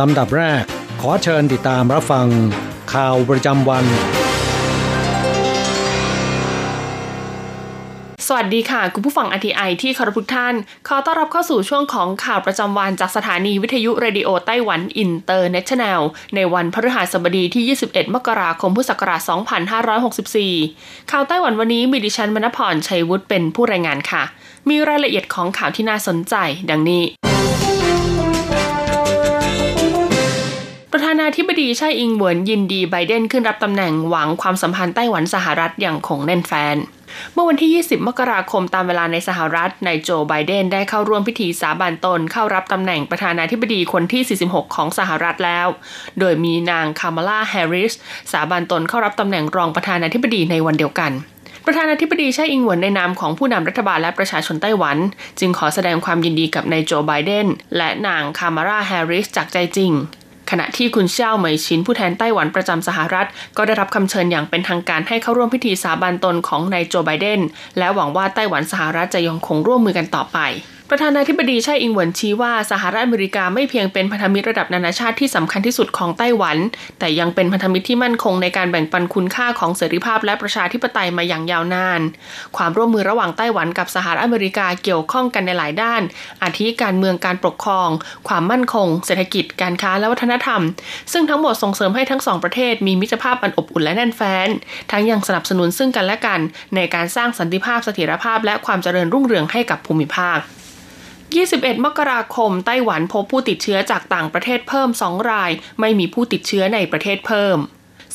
ลำดับแรก ขอเชิญติดตามรับฟัง ข่าวประจำวัน สวัสดีค่ะ คุณผู้ฟัง RTI ที่เคารพทุกท่าน ขอต้อนรับเข้าสู่ช่วงของข่าวประจำวันจากสถานีวิทยุ Radio Taiwan International ในวันพฤหัสบดีที่ 21 มกราคม พุทธศักราช 2564 ข่าวไต้หวันวันนี้มีดิฉันมณพรชัยวุฒิเป็นผู้รายงานค่ะ มีรายละเอียดของข่าวที่น่าสนใจ ดังนี้ ประธานาธิบดีไช่อิงเหวินยินดีไบเดนขึ้นรับตำแหน่งหวังความสัมพันธ์ไต้หวันสหรัฐอย่างคงแน่นแฟน เมื่อวันที่ 20 มกราคมตามเวลาในสหรัฐนายโจไบเดนได้เข้าร่วมพิธีสาบานตนเข้ารับตำแหน่งประธานาธิบดีคนที่ 46 ของสหรัฐแล้ว โดยมีนางคามาลาแฮร์ริสสาบานตนเข้ารับตำแหน่งรองประธานาธิบดีในวันเดียวกันประธานาธิบดีไช่อิงหวนในนามของผู้นำรัฐบาลและประชาชนไต้หวัน จึงขอแสดงความยินดีกับนายโจไบเดนและนางคามาลาแฮร์ริสจากใจจริง ขณะที่คุณเช่าเหมยชินผู้แทนไต้หวันประจำสหรัฐ ก็ได้รับคำเชิญอย่างเป็นทางการให้เข้าร่วมพิธีสาบานตนของนายโจไบเดน และหวังว่าไต้หวันสหรัฐจะยังคงร่วมมือกันต่อไป ประธานาธิบดีไช่อิงเหวินชี้ว่าสหรัฐอเมริกาไม่เพียงเป็นพันธมิตรระดับนานาชาติที่สำคัญที่สุดของไต้หวัน แต่ยังเป็นพันธมิตรที่มั่นคงในการแบ่งปันคุณค่าของเสรีภาพและประชาธิปไตยมาอย่างยาวนาน ความร่วมมือระหว่างไต้หวันกับสหรัฐอเมริกาเกี่ยวข้องกันในหลายด้าน อาทิการเมืองการปกครอง ความมั่นคง เศรษฐกิจ การค้าและวัฒนธรรม ซึ่งทั้งหมดส่งเสริมให้ทั้งสองประเทศมีมิตรภาพอันอบอุ่นและแน่นแฟ้น ทั้งยังสนับสนุนซึ่งกันและกัน ในการสร้างสันติภาพเสถียรภาพ และความเจริญรุ่งเรืองให้กับภูมิภาค 21 มกราคม ไต้หวันพบผู้ติดเชื้อจากต่างประเทศเพิ่ม 2 ราย ไม่มีผู้ติดเชื้อในประเทศเพิ่ม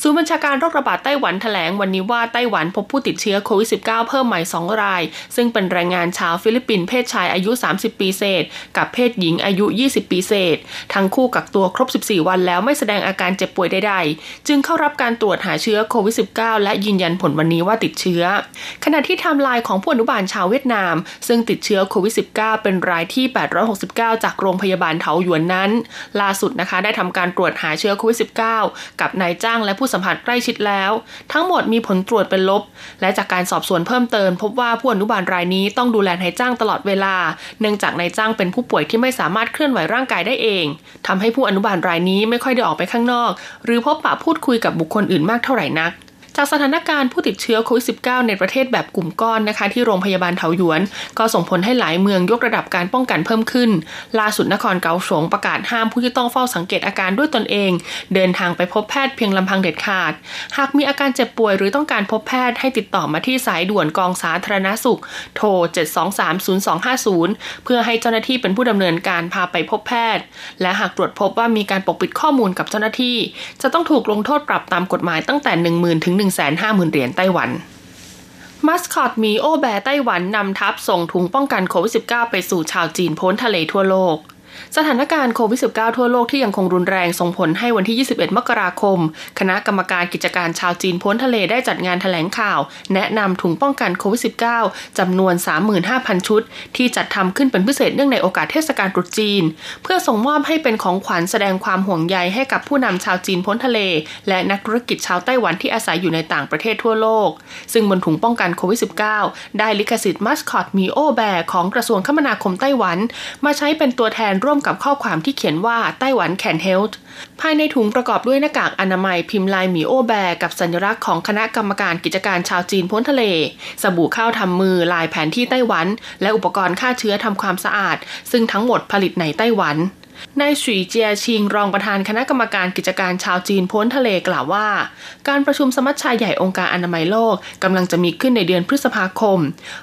ศูนย์บัญชาการโรคระบาดไต้หวันแถลงวันนี้ว่าไต้หวันพบผู้ติดเชื้อโควิด -19 เพิ่มใหม่ 2 ราย ซึ่งเป็นแรงงานชาวฟิลิปปินส์เพศชายอายุ 30 ปีเศษ กับเพศหญิงอายุ 20 ปีเศษ ทั้งคู่กักตัวครบ 14 วันแล้วไม่แสดงอาการเจ็บป่วยใดๆ จึงเข้ารับการตรวจหาเชื้อโควิด -19 และยืนยันผลวันนี้ว่าติดเชื้อ ขณะที่ไทม์ไลน์ของผู้อนุบาลชาวเวียดนาม ซึ่งติดเชื้อโควิด -19 เป็นรายที่ 869 จากโรงพยาบาลเถาหยวนนั้น ล่าสุดนะคะได้ทำการตรวจหาเชื้อโควิด -19 กับนายจ้างและผู้สัมผัสใกล้ชิดแล้ว ทั้งหมดมีผลตรวจเป็นลบ และจากการสอบสวนเพิ่มเติม พบว่าผู้อนุบาลรายนี้ต้องดูแลนายจ้างตลอดเวลา เนื่องจากนายจ้างเป็นผู้ป่วยที่ไม่สามารถเคลื่อนไหวร่างกายได้เองทำให้ผู้อนุบาลรายนี้ไม่ค่อยได้ออกไปข้างนอก หรือพบปะพูดคุยกับบุคคลอื่นมากเท่าไหร่นัก จากสถานการณ์ผู้ติดเชื้อโควิด -19 ในประเทศแบบกลุ่มก้อนนะคะ ที่โรงพยาบาลเถาหยวน ก็ส่งผลให้หลายเมืองยกระดับการป้องกันเพิ่มขึ้น ล่าสุดนครเกาสงประกาศห้ามผู้ที่ต้องเฝ้าสังเกตอาการด้วยตนเอง เดินทางไปพบแพทย์เพียงลำพังเด็ดขาด หากมีอาการเจ็บป่วยหรือต้องการพบแพทย์ให้ติดต่อมาที่สายด่วนกองสาธารณสุข โทร 7230250 เพื่อให้เจ้าหน้าที่เป็นผู้ดำเนินการพาไปพบแพทย์ และหากตรวจพบว่ามีการปกปิดข้อมูลกับเจ้าหน้าที่ จะต้องถูกลงโทษปรับตามกฎหมายตั้งแต่ 10,000ถึง150,000 เหรียญไต้หวันมัสคอตมีโอแบร์ไต้หวันนำทัพส่งถุงป้องกันโควิด -19 ไปสู่ชาวจีนพ้นทะเลทั่วโลก สถานการณ์โควิด -19 ทั่วโลกที่ยังคงรุนแรงส่งผลให้วันที่ 21 มกราคม คณะกรรมการกิจการชาวจีนพ้นทะเลได้จัดงานถแถลงข่าว แนะนำถุงป้องกันโควิด -19 จำนวน 35,000 ชุด ที่จัดทำขึ้นเป็นพิเศษเนื่องในโอกาสเทศกาลตรุษจีน เพื่อส่งมอบให้เป็นของขวัญแสดงความห่วงใยให้กับผู้นำชาวจีนพ้นทะเล และนักธุรกิจชาวไต้หวันที่อาศัยอยู่ในต่างประเทศทั่วโลก ซึ่งบนถุงป้องกันโควิด -19 ได้ลิขสิทธิ์มัสคอตมีโอแบร์ของกระทรวงคมนาคมไต้หวัน มาใช้เป็นตัวแทนร่วมกับข้อความที่เขียนว่าไต้หวันแคนเฮลท์ภายในถุงประกอบด้วยหน้ากากอนามัยพิมพ์ลายหมีโอแบกับสัญลักษณ์ของคณะกรรมการกิจการชาวจีนพ้นทะเล สบู่ข้าวทำมือลายแผนที่ไต้หวัน และอุปกรณ์ฆ่าเชื้อทำความสะอาด ซึ่งทั้งหมดผลิตในไต้หวัน นายสุยเจียชิงรองประธานคณะกรรมการกิจการชาวจีนพ้นทะเลกล่าวว่า การประชุมสมัชชาใหญ่องค์การอนามัยโลกกำลังจะมีขึ้นในเดือนพฤษภาคม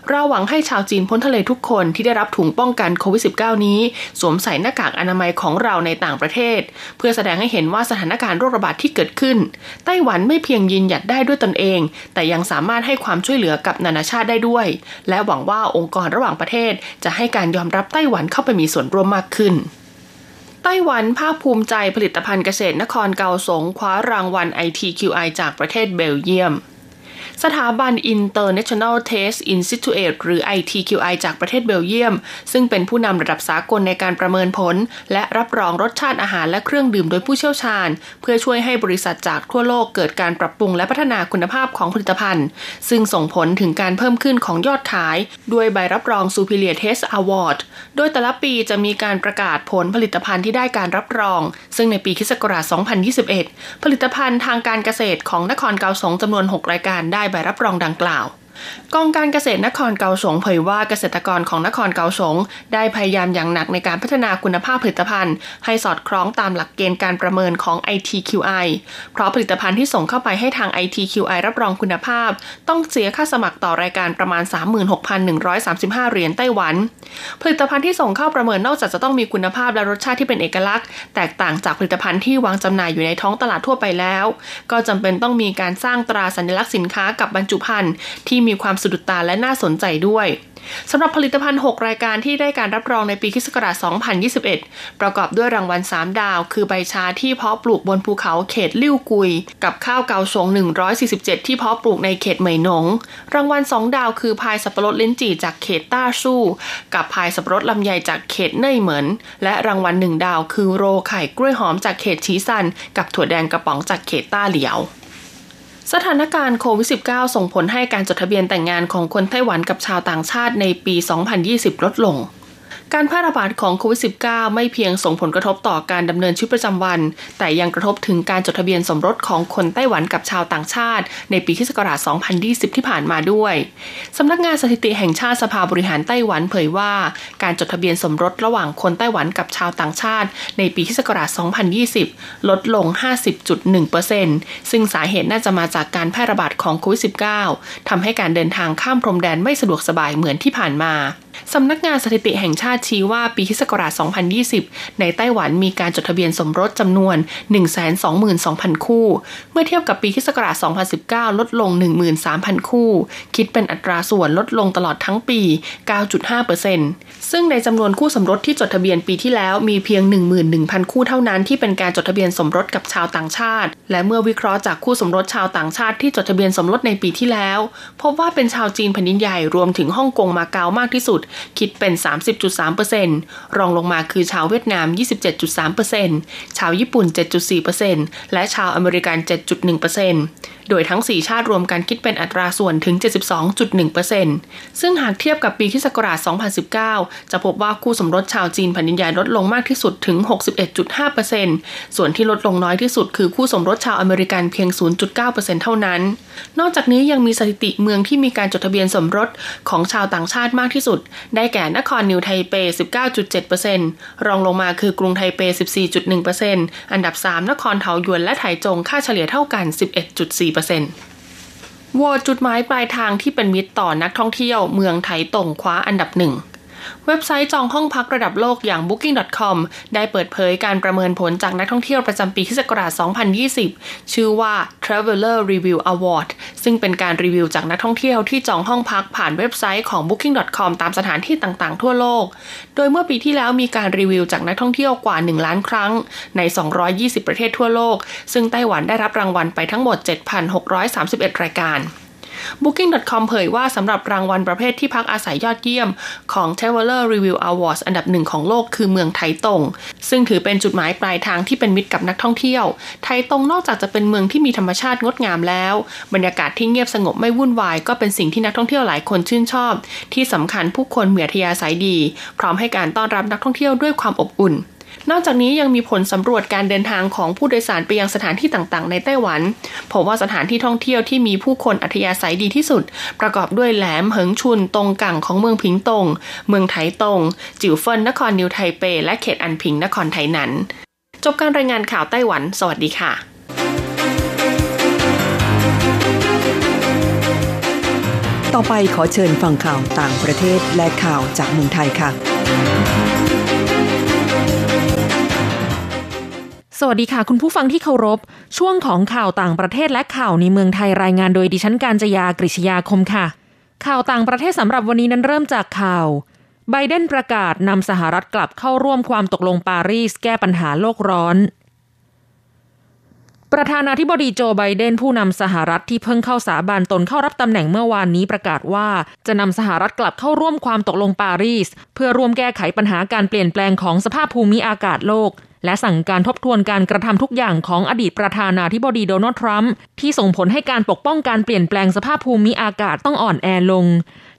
เราหวังให้ชาวจีนพ้นทะเลทุกคนที่ได้รับถุงป้องกันโควิด -19 นี้ สวมใส่หน้ากากอนามัยของเราในต่างประเทศ เพื่อแสดงให้เห็นว่าสถานการณ์โรคระบาดที่เกิดขึ้น ไต้หวันไม่เพียงยืนหยัดได้ด้วยตนเอง แต่ยังสามารถให้ความช่วยเหลือกับนานาชาติได้ด้วย และหวังว่าองค์กรระหว่างประเทศจะให้การยอมรับไต้หวันเข้าไปมีส่วนร่วมมากขึ้น ไต้หวันภาคภูมิใจผลิตภัณฑ์เกษตรนครเกาสงคว้ารางวัล ITQI จากประเทศเบลเยียม สถาบัน International Taste Institute หรือ ITQI จากประเทศเบลเยียม ซึ่งเป็นผู้นำระดับสากลในการประเมินผล และรับรองรสชาติอาหารและเครื่องดื่มโดยผู้เชี่ยวชาญ เพื่อช่วยให้บริษัทจากทั่วโลกเกิดการปรับปรุงและพัฒนาคุณภาพของผลิตภัณฑ์ ซึ่งส่งผลถึงการเพิ่มขึ้นของยอดขาย ด้วยใบรับรอง Superior Taste Award โดยแต่ละปีจะมีการประกาศผลผลิตภัณฑ์ที่ได้การรับรอง ซึ่งในปีคศ2021 ผลิตภัณฑ์ทางการเกษตรของนครเกาสงจำนวน 6 รายการได้ใบรับรองดังกล่าว กองการเกษตรนครเกาสงเผยว่าเกษตรกรของนครเกาสงได้พยายามอย่างหนักในการพัฒนาคุณภาพผลิตภัณฑ์ ให้สอดคล้องตามหลักเกณฑ์การประเมินของ ITQI เพราะผลิตภัณฑ์ที่ส่งเข้าไปให้ทาง ITQI รับรองคุณภาพ ต้องเสียค่าสมัครต่อรายการประมาณ 36,135 เหรียญไต้หวัน ผลิตภัณฑ์ที่ส่งเข้าประเมินนอกจากจะต้องมีคุณภาพและรสชาติที่เป็นเอกลักษณ์ แตกต่างจากผลิตภัณฑ์ที่วางจำหน่ายอยู่ในท้องตลาดทั่วไปแล้ว ก็จำเป็นต้องมีการสร้างตราสัญลักษณ์สินค้ากับบรรจุภัณฑ์ที่มีความสะดุดตาและน่าสนใจด้วยสำหรับผลิตภัณฑ์ 6 รายการที่ได้การรับรองในปีคศ2021 ประกอบด้วยรางวัล 3 ดาว คือใบชาที่เพาะปลูกบนภูเขาเขตลิ่วกุย กับข้าวเกาสง147 ที่เพาะปลูกในเขตเหมยหนง รางวัล 2 ดาวคือพายสับปะรดลิ้นจี่จากเขตต้าสู้ กับพายสับปะรดลำไยจากเขตเน่ยเหมิน และรางวัล 1 ดาว คือโรไข่กล้วยหอมจากเขตชีซัน กับถั่วแดงกระป๋องจากเขตต้าเหลียว สถานการณ์โควิด -19 ส่งผลให้การจดทะเบียนแต่งงานของคนไต้หวันกับชาวต่างชาติในปี 2020 ลดลง การแพร่ระบาดของโควิด -19 ไม่เพียงส่งผลกระทบต่อการดำเนินชีวิตประจำวัน แต่ยังกระทบถึงการจดทะเบียนสมรสของคนไต้หวันกับชาวต่างชาติ ในปีคศ2020 ที่ผ่านมาด้วย สำนักงานสถิติแห่งชาติสภาบริหารไต้หวันเผยว่า การจดทะเบียนสมรสระหว่างคนไต้หวันกับชาวต่างชาติ ในปีคศ2020 ลดลง 50.1%ซึ่งสาเหตุน่าจะมาจากการแพร่ระบาดของโควิด -19 ทำให้การเดินทางข้ามพรมแดนไม่สะดวกสบายเหมือนที่ผ่านมา สำนักงานสถิติแห่งชาติชี้ว่าปีคศ2020 ในไต้หวันมีการจดทะเบียนสมรสจำนวน 122,000 คู่ เมื่อเทียบกับปีคศ2019 ลดลง 13,000 คู่ คิดเป็นอัตราส่วนลดลงตลอดทั้งปี 9.5%ซึ่งในจำนวนคู่สมรสที่จดทะเบียนปีที่แล้วมีเพียง 11,000 คู่เท่านั้นที่เป็นการจดทะเบียนสมรสกับชาวต่างชาติ และเมื่อวิเคราะห์จากคู่สมรสชาวต่างชาติที่จดทะเบียนสมรสในปีที่แล้ว พบว่าเป็นชาวจีนแผ่นดินใหญ่รวมถึงฮ่องกงมาเก๊ามากที่สุดคิดเป็น 30.3%รองลงมาคือชาวเวียดนาม 27.3%ชาวญี่ปุ่น 7.4%และชาวอเมริกัน 7.1%โดยทั้ง 4 ชาติรวมกันคิดเป็นอัตราส่วนถึง 72.1%ซึ่งหากเทียบกับปีที่ศกราช 2019 จะพบว่าคู่สมรสชาวจีนแผ่นดินใหญ่ลดลงมากที่สุดถึง 61.5%ส่วนที่ลดลงน้อยที่สุดคือคู่สมรสชาวอเมริกันเพียง 0.9%เท่านั้น นอกจากนี้ยังมีสถิติเมืองที่มีการจดทะเบียนสมรสของชาวต่างชาติมากที่สุดได้แก่นครนิวไทเป 19.7%รองลงมาคือกรุงไทเป 14.1%อันดับ 3 นครเทาหยวนและไถจงค่าเฉลี่ยเท่ากัน 11.4%โหวตจุดหมายปลายทางที่เป็นมิตรต่อนักท่องเที่ยวเมืองไถตงคว้าอันดับหนึ่ง เว็บไซต์จองห้องพักระดับโลกอย่าง Booking.com ได้เปิดเผยการประเมินผลจากนักท่องเที่ยวประจำปีคศ2020 ชื่อว่า Traveler Review Award ซึ่งเป็นการรีวิวจากนักท่องเที่ยวที่จองห้องพักผ่านเว็บไซต์ของ Booking.com ตามสถานที่ต่างๆ ทั่วโลก โดยเมื่อปีที่แล้วมีการรีวิวจากนักท่องเที่ยวกว่า 1 ล้านครั้ง ใน 220 ประเทศทั่วโลก ซึ่งไต้หวันได้รับรางวัลไปทั้งหมด 7,631 รายการ Booking.com เผยว่าสำหรับรางวัลประเภทที่พักอาศัยยอดเยี่ยม ของ Traveler Review Awards อันดับหนึ่งของโลกคือเมืองไทตง ซึ่งถือเป็นจุดหมายปลายทางที่เป็นมิตรกับนักท่องเที่ยว ไทตงนอกจากจะเป็นเมืองที่มีธรรมชาติงดงามแล้ว บรรยากาศที่เงียบสงบไม่วุ่นวาย ก็เป็นสิ่งที่นักท่องเที่ยวหลายคนชื่นชอบ ที่สำคัญผู้คนเหมียทยาสายดี พร้อมให้การต้อนรับนักท่องเที่ยวด้วยความอบอุ่น นอกจากนี้ยังมีผลสำรวจการเดินทางของผู้โดยสารไปยังสถานที่ต่างๆ ในไต้หวันพบว่าสถานที่ท่องเที่ยวที่มีผู้คนอัธยาศัยดีที่สุด ประกอบด้วยแหลมเหิงชุนตรงกังของเมืองพิงตง เมืองไถตง จิ๋วเฟินนครนิวไทเป และเขตอันพิงนครไทหนันจบการรายงานข่าวไต้หวัน สวัสดีค่ะต่อไปขอเชิญฟังข่าวต่างประเทศและข่าวจากเมืองไทยค่ะ สวัสดีค่ะ คุณผู้ฟังที่เคารพ ช่วงของข่าวต่างประเทศและข่าวในเมืองไทยรายงานโดยดิฉันการจยากริชยาคมค่ะ ข่าวต่างประเทศสำหรับวันนี้นั้นเริ่มจากข่าวไบเดนประกาศนำสหรัฐกลับเข้าร่วมความตกลงปารีสแก้ปัญหาโลกร้อน ประธานาธิบดีโจไบเดนผู้นำสหรัฐที่เพิ่งเข้าสาบานตนเข้ารับตำแหน่งเมื่อวานนี้ประกาศว่า จะนำสหรัฐกลับเข้าร่วมความตกลงปารีส เพื่อร่วมแก้ไขปัญหาการเปลี่ยนแปลงของสภาพภูมิอากาศโลก และสั่งการทบทวนการกระทำทุกอย่างของอดีตประธานาธิบดีโดนัลด์ทรัมป์ที่ส่งผลให้การปกป้องการเปลี่ยนแปลงสภาพภูมิอากาศต้องอ่อนแอลง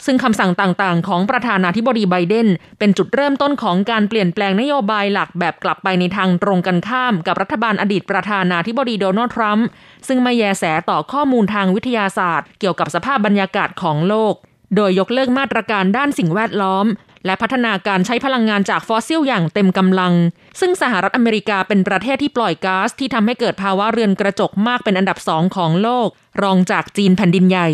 ซึ่งคำสั่งต่างๆ ของประธานาธิบดีไบเดนเป็นจุดเริ่มต้นของการเปลี่ยนแปลงนโยบายหลักแบบกลับไปในทางตรงกันข้ามกับรัฐบาลอดีตประธานาธิบดีโดนัลด์ทรัมป์ซึ่งไม่แยแสต่อข้อมูลทางวิทยาศาสตร์ เกี่ยวกับสภาพบรรยากาศของโลกโดยยกเลิกมาตรการด้านสิ่งแวดล้อม และพัฒนาการใช้พลังงานจากฟอสซิลอย่างเต็มกำลัง ซึ่งสหรัฐอเมริกาเป็นประเทศที่ปล่อยก๊าซที่ทำให้เกิดภาวะเรือนกระจกมากเป็นอันดับสองของโลก รองจากจีนแผ่นดินใหญ่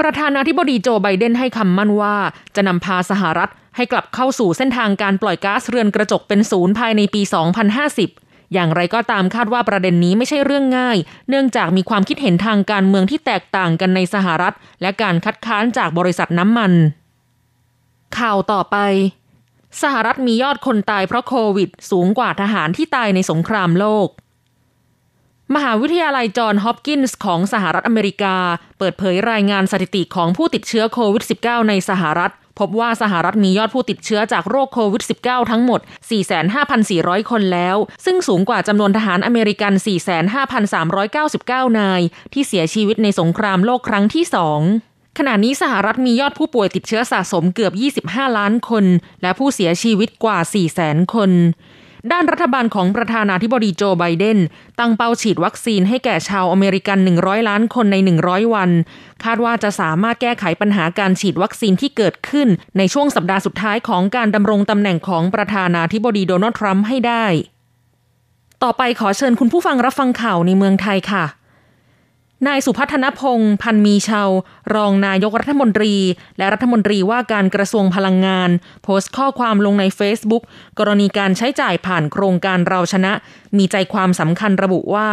ประธานาธิบดีโจไบเดนให้คำมั่นว่า จะนำพาสหรัฐให้กลับเข้าสู่เส้นทางการปล่อยก๊าซเรือนกระจกเป็นศูนย์ภายในปี 2050อย่างไรก็ตามคาดว่าประเด็นนี้ไม่ใช่เรื่องง่าย เนื่องจากมีความคิดเห็นทางการเมืองที่แตกต่างกันในสหรัฐ และการคัดค้านจากบริษัทน้ำมัน ข่าวต่อไป สหรัฐมียอดคนตายเพราะโควิด สูงกว่าทหารที่ตายในสงครามโลก มหาวิทยาลัยจอห์นฮอปกินส์ของสหรัฐอเมริกา เปิดเผยรายงานสถิติของผู้ติดเชื้อโควิด -19 ในสหรัฐ พบว่าสหรัฐมียอดผู้ติดเชื้อจากโรคโควิด -19 ทั้งหมด 45,400 คนแล้ว ซึ่งสูงกว่าจำนวนทหารอเมริกัน 45,399 นาย ที่เสียชีวิตในสงครามโลกครั้งที่สอง ขณะนี้สหรัฐมียอดผู้ป่วยติดเชื้อสะสมเกือบ 25 ล้านคน และผู้เสียชีวิตกว่า 400,000 คน ด้านรัฐบาลของประธานาธิบดีโจไบเดน ตั้งเป้าฉีดวัคซีนให้แก่ชาวอเมริกัน 100 ล้านคนใน 100 วัน คาดว่าจะสามารถแก้ไขปัญหาการฉีดวัคซีนที่เกิดขึ้น ในช่วงสัปดาห์สุดท้ายของการดำรงตำแหน่งของประธานาธิบดีโดนัลด์ทรัมป์ให้ได้ ต่อไปขอเชิญคุณผู้ฟังรับฟังข่าวในเมืองไทยค่ะ นายสุพัฒนพงศ์พันมีชาว รองนายกรัฐมนตรี และรัฐมนตรีว่าการกระทรวงพลังงาน โพสต์ข้อความลงใน Facebook กรณีการใช้จ่ายผ่านโครงการเราชนะ มีใจความสำคัญระบุว่า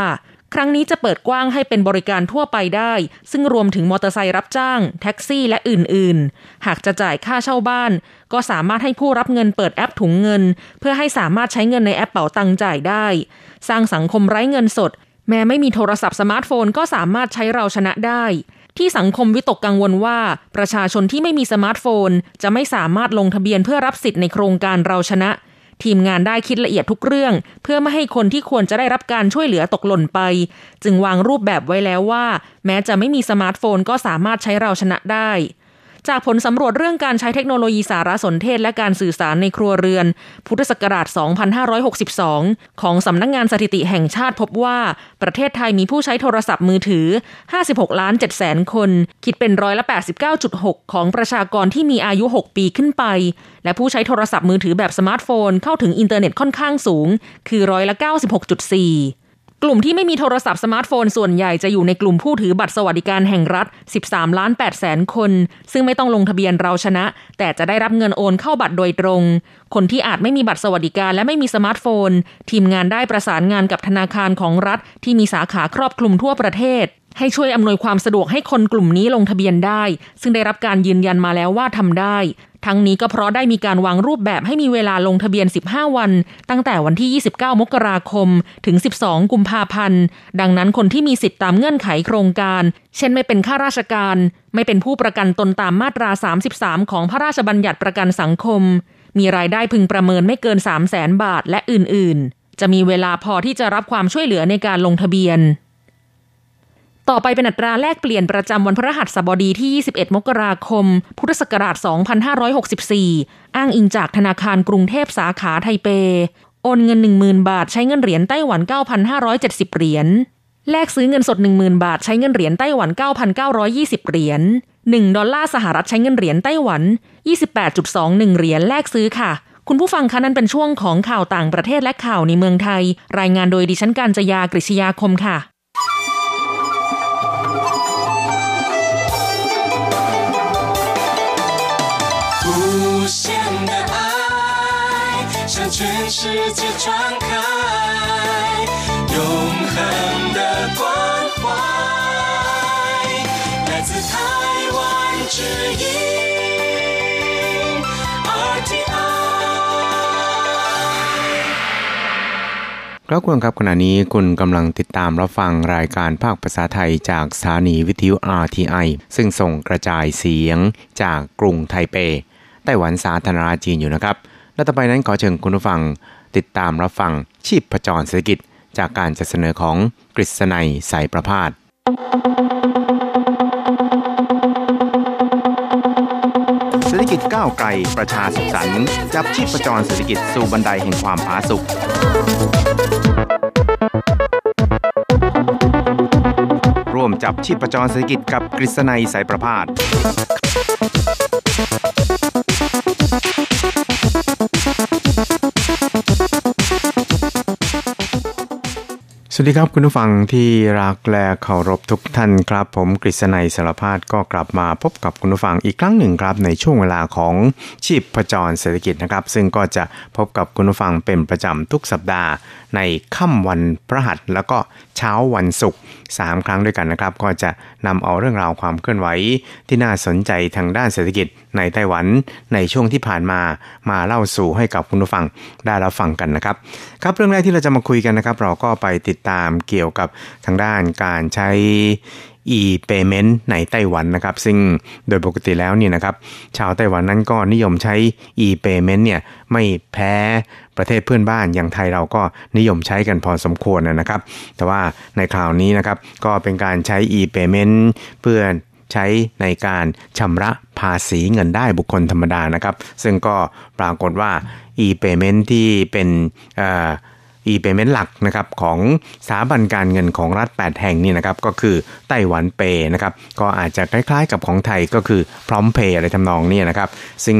ครั้งนี้จะเปิดกว้างให้เป็นบริการทั่วไปได้ ซึ่งรวมถึงมอเตอร์ไซค์รับจ้าง แท็กซี่และอื่น ๆ หากจะจ่ายค่าเช่าบ้าน ก็สามารถให้ผู้รับเงินเปิดแอปถุงเงิน เพื่อให้สามารถใช้เงินในแอปเป๋าตังจ่ายได้ สร้างสังคมไร้เงินสด แม้ไม่มีโทรศัพท์สมาร์ทโฟนก็สามารถใช้เราชนะได้ ที่สังคมวิตกกังวลว่า ประชาชนที่ไม่มีสมาร์ทโฟน จะไม่สามารถลงทะเบียนเพื่อรับสิทธิ์ในโครงการเราชนะ ทีมงานได้คิดละเอียดทุกเรื่อง เพื่อไม่ให้คนที่ควรจะได้รับการช่วยเหลือตกหล่นไป จึงวางรูปแบบไว้แล้วว่า แม้จะไม่มีสมาร์ทโฟนก็สามารถใช้เราชนะได้ จากผลสำรวจเรื่องการใช้เทคโนโลยีสารสนเทศและการสื่อสารในครัวเรือน พุทธศักราช 2562 ของสำนักงานสถิติแห่งชาติพบว่า ประเทศไทยมีผู้ใช้โทรศัพท์มือถือ 56 ล้าน7แสนคน คิดเป็นร้อยละ 89.6 ของประชากรที่มีอายุ 6 ปีขึ้นไป และผู้ใช้โทรศัพท์มือถือแบบสมาร์ทโฟนเข้าถึงอินเทอร์เน็ตค่อนข้างสูง คือร้อยละ 96.4 กลุ่มที่ไม่มีโทรศัพท์สมาร์ทโฟนส่วนใหญ่จะอยู่ในกลุ่มผู้ถือบัตรสวัสดิการแห่งรัฐ 13 ล้าน8แสนคน ซึ่งไม่ต้องลงทะเบียนเราชนะ แต่จะได้รับเงินโอนเข้าบัตรโดยตรง คนที่อาจไม่มีบัตรสวัสดิการและไม่มีสมาร์ทโฟน ทีมงานได้ประสานงานกับธนาคารของรัฐที่มีสาขาครอบคลุมทั่วประเทศ ให้ช่วยอำนวยความสะดวกให้คนกลุ่มนี้ลงทะเบียนได้ ซึ่งได้รับการยืนยันมาแล้วว่าทำได้ ทั้งนี้ก็เพราะได้มีการวางรูปแบบให้มีเวลาลงทะเบียน 15 วัน ตั้งแต่วันที่ 29 มกราคม ถึง 12 กุมภาพันธ์ ดังนั้นคนที่มีสิทธิตามเงื่อนไขโครงการ เช่นไม่เป็นข้าราชการ ไม่เป็นผู้ประกันตนตามมาตรา 33 ของพระราชบัญญัติประกันสังคม มีรายได้พึงประเมินไม่เกิน 3 0 0แสนบาท และอื่น ๆ จะมีเวลาพอที่จะรับความช่วยเหลือในการลงทะเบียน ต่อไปเป็นอัตราแลกเปลี่ยนประจำวันพฤหัสบดีที่ 21 มกราคม พุทธศักราช 2564 อ้างอิงจากธนาคารกรุงเทพสาขาไทเป โอนเงิน 10,000 บาทใช้เงินเหรียญไต้หวัน 9,570 เหรียญ แลกซื้อเงินสด 10,000 บาทใช้เงินเหรียญไต้หวัน 9,920 เหรียญ 1 ดอลลาร์สหรัฐใช้เงินเหรียญไต้หวัน 28.21 เหรียญแลกซื้อค่ะคุณผู้ฟังคะนั่นเป็นช่วงของข่าวต่างประเทศและข่าวในเมืองไทย รายงานโดยดิฉันการจยากริชยาคมค่ะ 向全世界传开永恒的关怀来自台湾之音 RTI ครับคุณครับขณะนี้คุณกำลังติดตามรับฟังรายการภาคภาษาไทยจากสถานีวิทยุ RTI ซึ่งส่งกระจายเสียงจากกรุงไทเป ไต้หวันสาธารณรัฐจีนอยู่นะครับ และต่อไปนั้นขอเชิญคุณผู้ฟังติดตามรับฟังชีพประจรเศรษฐกิจ จากการจัดเสนอของกฤษณัยสายประพาสเศรษฐกิจก้าวไกลประชาสุขสันต์จับชีพประจรเศรษฐกิจสู่บันไดแห่งความผาสุกร่วมจับชีพประจรเศรษฐกิจกับกฤษณัยสายประพาส สวัสดีครับคุณผู้ฟังที่รักและเคารพทุกท่านครับ ผมกฤษณัยสารพาดก็กลับมาพบกับคุณผู้ฟังอีกครั้งหนึ่งครับ ในช่วงเวลาของชีพประจรเศรษฐกิจนะครับ ซึ่งก็จะพบกับคุณผู้ฟังเป็นประจำทุกสัปดาห์ ในค่ำวันพระหัสแล้วก็เช้าวันศุกร์3ครั้งด้วยกันนะครับ ก็จะนำเอาเรื่องราวความเคลื่อนไหว ที่น่าสนใจทางด้านเศรษฐกิจในไต้หวันในช่วงที่ผ่านมามาเล่าสู่ให้กับคุณผู้ฟังได้รับฟังกันนะครับ ครับเรื่องแรกที่เราจะมาคุยกันนะครับ เราก็ไปติดตามเกี่ยวกับทางด้านการใช้ e-payment ในไต้หวันนะครับ ซึ่งโดยปกติแล้วเนี่ยนะครับ ชาวไต้หวันนั้นก็นิยมใช้ e-payment เนี่ยไม่แพ้ประเทศเพื่อนบ้านอย่างไทยเราก็นิยมใช้กันพอสมควรนะครับ แต่ว่าในคราวนี้นะครับก็เป็นการใช้ e-payment เพื่อใช้ในการชำระภาษีเงินได้บุคคลธรรมดานะครับ ซึ่งก็ปรากฏว่า e-payment ที่เป็น e-payment หลักนะครับของสถาบันการเงินของรัฐ 8 แห่งนี่นะครับก็คือไต้หวันเปย์นะครับก็อาจจะคล้ายๆกับของไทยก็คือพร้อมเพย์อะไรทำนองนี้นะครับ ซึ่ง